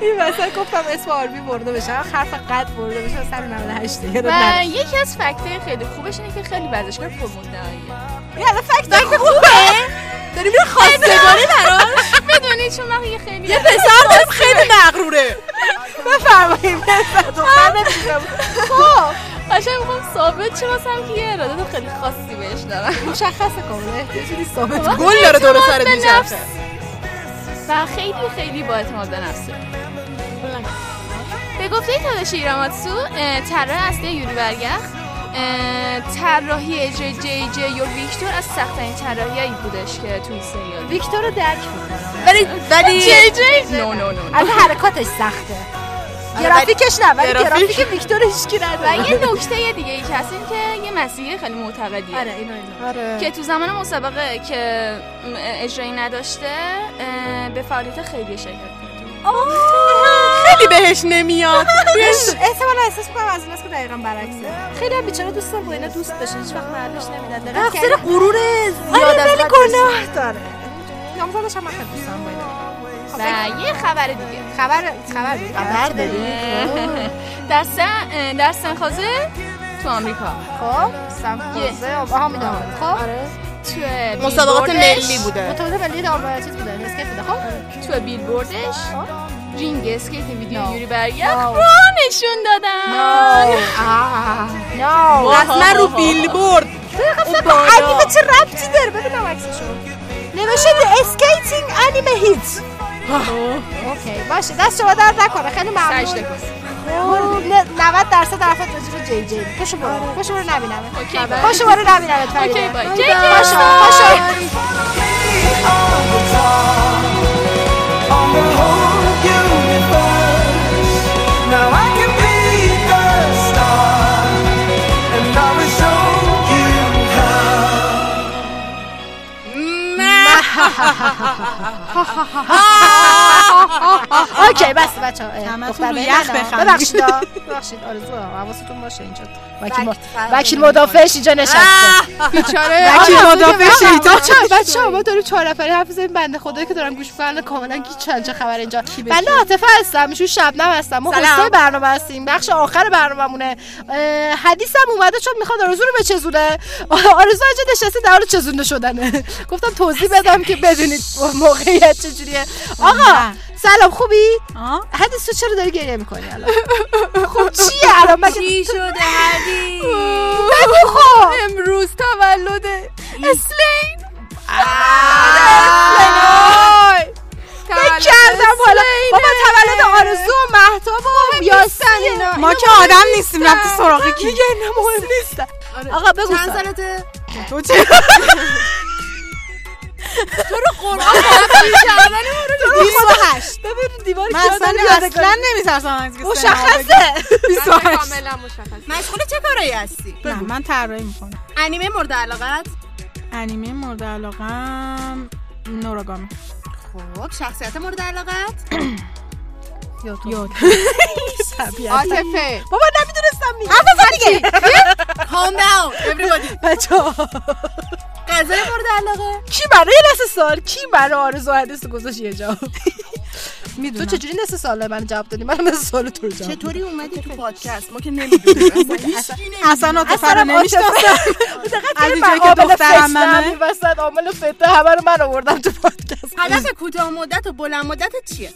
Speaker 2: این وسط گفتم اسم آربی برده بشه. حرف قد برده بشه. 198 یه
Speaker 10: و یکی از فکتای خیلی خوبش اینه که خیلی ورزشکار پرمدعاییه.
Speaker 2: یالا فکت خوبه.
Speaker 3: داری میره خواستگاری براش.
Speaker 10: بدونی چون من یه خیلی
Speaker 3: یه پسر داریم خیلی مغروره.
Speaker 2: بفرمایید. خب.
Speaker 10: قشنگ می‌خوام ثابت شه واسم که یه ارادت خیلی خاصی بهش دارم.
Speaker 2: مشخصه کامله یه جوری ثابت. کن.
Speaker 3: گل داره دور
Speaker 10: به
Speaker 3: میچرخه.
Speaker 10: و خیلی خیلی با اعتماد به نفسه به گفته تاداشی ایراماتسو طراح اصلی یوری برگخ اه، طراحی جی جی جی یا ویکتور از سختترین طراحیایی بودش که توی سریال
Speaker 2: ویکتور رو درک می‌کنم.
Speaker 3: ولی ولی
Speaker 10: جی جی نو نو نو
Speaker 2: از حرکاتش سخته.
Speaker 3: آره،
Speaker 2: گرافیکش نه ولی
Speaker 3: گرافیک.
Speaker 2: ویکتور هیچکی
Speaker 10: و
Speaker 2: نداره
Speaker 10: یه نکته دیگه ای که هست این که یه مسیحی خیلی معتقدیه.
Speaker 2: آره اینو اینو
Speaker 3: آره.
Speaker 10: که تو زمان مسابقه که اجرایی نداشته به فعالیت خیلی شرکت کرده
Speaker 3: خیلی بهش نمیاد. <laughs>
Speaker 2: احتمالا احساس می‌کنم از ایناست که دقیقا برعکسه. خیلی هم بیچاره دوستان با اینا دوست بشه هیچ وقت محلش نمیدن
Speaker 3: تقصیر؟ غرور زیاد
Speaker 2: آره
Speaker 3: از
Speaker 2: ولی گناه داره. نامزدش هم من خیلی دوستم با اینا
Speaker 10: و یه خبر دیگه.
Speaker 2: خبر خبر خبر داری؟
Speaker 10: در سن در سنخازه تو آمریکا.
Speaker 2: خب سمخوزه آها می‌دونم خب
Speaker 10: تو
Speaker 3: مسابقات ملی بوده.
Speaker 2: متولد ملی دار چیز بوده اسکیت بوده. خب.
Speaker 10: تو بیلبوردش رینگ اسکیت ویدیو
Speaker 2: No.
Speaker 10: یوری برگرد
Speaker 2: No.
Speaker 10: رو نشون دادن
Speaker 2: نو
Speaker 3: رسما رو بیلبورد
Speaker 2: انیمه چه ربطی داره ببینم عکسشو نوشته اسکیتینگ انیمه هیت اوکی باشه دست شما درد نکنه خیلی ممنون
Speaker 10: سجده کن.
Speaker 2: خب، نه- 90 درصد راجع به جی جی پاشو برو پاشو برو نبینم پاشو برو نبینم
Speaker 10: اوکی بای
Speaker 2: پاشو پاشو
Speaker 11: on the whole. Now I <laughs>
Speaker 2: اوکی بس بچه
Speaker 12: رو یخ بخندید.
Speaker 2: ببخشید. <laughs> ببخشید آرزو حواستون باشه اینجا. وکیل وکیل مدافعش اینجا نشسته. <laughs>
Speaker 10: بیچاره.
Speaker 2: وکیل مدافع شیطان بچه بچه ما داریم چهار نفری حرف بزنیم. بنده خدایی که دارم گوش می‌کنن کاملا گیچن چه خبر اینجا. بنده عاطفه هستم. ایشون شبنم هستم. ما. هسته برنامه هستیم. بخش آخر برنامه‌مونه. حدیثم اومده چون می‌خواد آرزو رو بچزونه آرزو اینجا نشسته در حال شدنه. گفتم توضیح بدم که بدونید موقعیت چجوریه. آقا سلام خوبی؟ حدیث تو چرا داری گریه می‌کنی الان؟ خب چیه الان؟ مگه
Speaker 12: چی شده هدی
Speaker 2: بگو خب.
Speaker 10: امروز تولد اسلین.
Speaker 2: کردم حالا بابا تولد آرزو و مهتاب و یاسین
Speaker 12: ما که آدم نیستیم رفتی سراغ کی؟
Speaker 2: دیگه اینا مهم نیستن. آقا بگو
Speaker 10: چند
Speaker 2: سال.
Speaker 10: سالته؟
Speaker 12: تو چه؟ <laughs>
Speaker 2: ببین دیوار
Speaker 12: من
Speaker 2: کیا
Speaker 12: اصلا
Speaker 2: داره
Speaker 12: اصلا
Speaker 2: یادگاری
Speaker 12: نمیترسم از
Speaker 2: مشخصه.
Speaker 10: کاملا مشخص
Speaker 3: مشغول چه کارایی هستی؟
Speaker 12: نه من طراحی می‌کنم.
Speaker 3: انیمه مورد علاقت؟
Speaker 12: انیمه مورد علاقم نوراگامی.
Speaker 3: خب شخصیت مورد علاقت؟ <clears throat>
Speaker 12: یاد <laughs>
Speaker 10: عاطفه.
Speaker 2: بابا نمی‌دونستم میگه <laughs>
Speaker 3: Calm down everybody.
Speaker 2: بچه
Speaker 3: غذای مورد علاقه؟
Speaker 2: کی برای نصف سال کی برای آرزو حدیث گذاشت یه جا <laughs> تو چجوری نصف سال من جواب دادی؟ من نصف سال تو رو جواب
Speaker 3: چطوری اومدی تو پادکست؟ ما که نمی‌دونیم. <laughs>
Speaker 12: اصلا رو
Speaker 2: اصلا
Speaker 12: نمی‌شناسم <laughs> اینجایی که
Speaker 2: عامل
Speaker 12: دخترم
Speaker 2: فتنه
Speaker 12: منه.
Speaker 2: همین وسط عامل فتنه همه رو من آوردم تو پادکست.
Speaker 3: هدف کوتاه مدت و بلند مدت چیه؟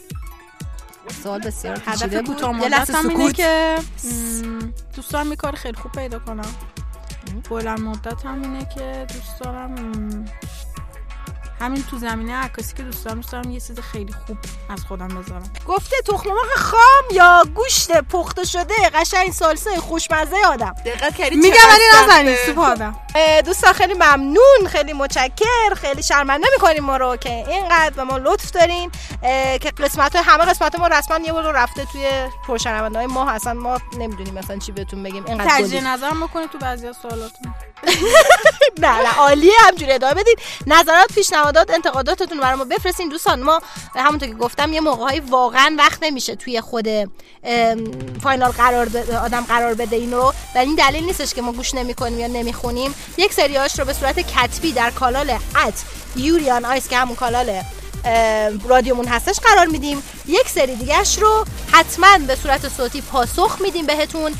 Speaker 2: سوال بسیار
Speaker 12: هدف کوتاه
Speaker 2: یه لحظه
Speaker 12: مدتم اینه
Speaker 2: سکوت.
Speaker 12: که م، دوست دارم یه کار خیلی خوب پیدا کنم بلند مدت هم اینه که دوست دارم همین تو زمینه عکاسی که دوست دارم دوست دارم یه چیز خیلی خوب از خودم بذارم.
Speaker 2: گفته تخم مرغ خام یا گوشت پخته شده؟ قشنگ سالسه خوشمزه آدم.
Speaker 3: دقت کردی
Speaker 12: میگم ولی؟ نزنید سوپ آدم.
Speaker 2: دوستان خیلی ممنون خیلی متشکر خیلی شرمنده می‌کنیم ما رو که اینقدر به ما لطف دارین که قسمت های همه قسمت ما رسما یه بار رفته توی پرشنونده های ما اصلا ما نمی‌دونیم مثلا چی بهتون بگیم اینقدر
Speaker 12: تجدید
Speaker 2: گلی.
Speaker 12: نظرم بکنید تو بعضی از سوالاتون <laughs>
Speaker 2: نه نه عالیه همجوری ادامه بدید نظرات پیشنهادات انتقاداتتون برای ما بفرستین دوستان. ما همونطور که گفتم یه موقعهایی واقعا وقت نمیشه توی خود فاینال قرار آدم قرار بده این رو و این دلیل نیستش که ما گوش نمی‌کنیم یا نمی‌خونیم. یک سریاش رو به صورت کتبی در کانال ات Yuri on Ice که همون کانال ام، رادیومون هستش قرار میدیم. یک سری دیگهش رو حتما به صورت صوتی پاسخ میدیم بهتون.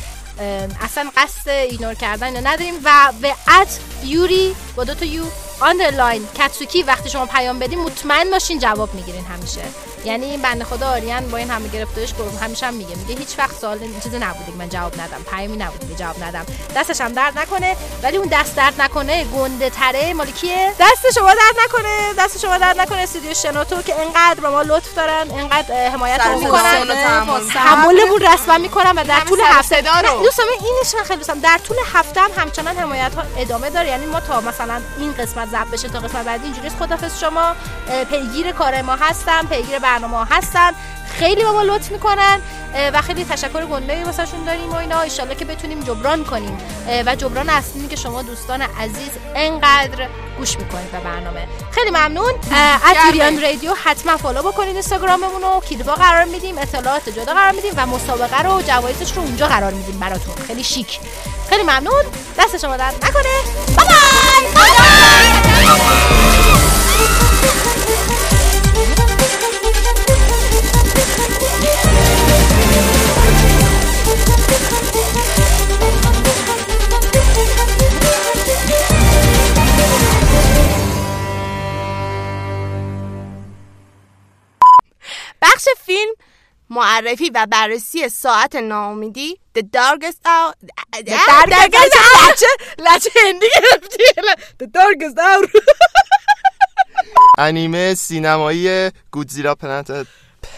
Speaker 2: اصلا قصد ignore کردن نداریم. و به at یوری با دو تا یو underline کتسوکی وقتی شما پیام بدین مطمئن باشین جواب می‌گیرین همیشه. یعنی این بنده خدا آریان با این همه گرفتاریش گرم همیشه هم میگه. میگه هیچ وقت سوال این چیزی نبوده که من جواب ندم. پیامی نبوده که جواب ندم. دستش هم درد نکنه ولی اون دست درد نکنه گنده تره مال کیه؟ دست شما درد نکنه. دست شما درد نکنه. استودیو شنوتو که انقدر به ما لطف دارن انقدر حمایت می‌کنن. تحملمون رسما می‌کنم و در طول هفته دوستان من اینش خیلی دوستم. در طول هفته هم همچنان حمایت ها ادامه داره. یعنی ما تا مثلا این قسمت ضبط بشه تا قسمت بعدی. اینجوری است، خدافظ شما پیگیر کار ما هستن پیگیر برنامه ها هستن خیلی با ما لطف می‌کنن. و خیلی تشکر گنده واسهشون داریم و اینا. ان که بتونیم جبران کنیم. و جبران اصلی که شما دوستان عزیز انقدر گوش می‌کنید به برنامه. خیلی ممنون. اتریان <laughs> رادیو حتما فالو بکنید اینستاگراممون رو. کلیپا قرار میدیم اطلاعات جدا قرار میدیم و مسابقه رو جوایزش رو اونجا قرار میدیم براتون. خیلی شیک. خیلی ممنون. دست شما درد نکنه. بای بای بخش فیلم
Speaker 3: معرفی و بررسی ساعت ناامیدی. The Darkest Hour
Speaker 2: لهجه لهجه هندی گرفتی. The darkest hour.
Speaker 6: انیمه سینمایی گودزیلا Planet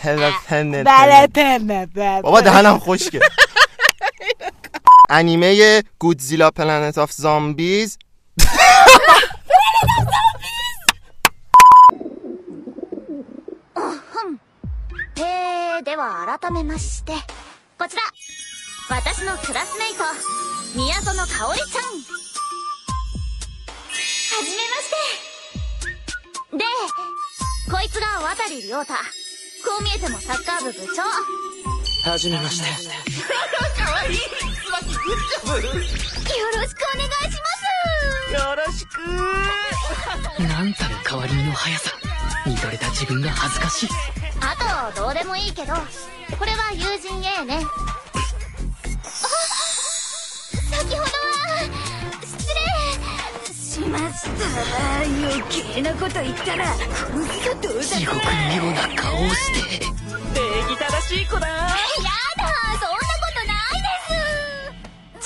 Speaker 6: Planet
Speaker 2: بله
Speaker 6: بابا دهنم خشکه. انیمه گودزیلا Planet of Zombies.
Speaker 13: えー、では改めましてこちら。私のクラスメイト宮園香織ちゃん。はじめまして。でこいつが渡亮太。こう見えてもサッカー部部長。
Speaker 14: はじめまして。<laughs>
Speaker 13: かわいい。よろしくお願いします。
Speaker 14: よろしくなんたる変わり身の速さ見とれた自分が恥ずかしい。
Speaker 13: あとどうでもいいけどこれは友人 A ね。あ先ほどは失礼。しました。余計なこと言ったら殺すぞどうだ
Speaker 14: 地獄のような顔をして。礼儀正しい子だ。
Speaker 13: や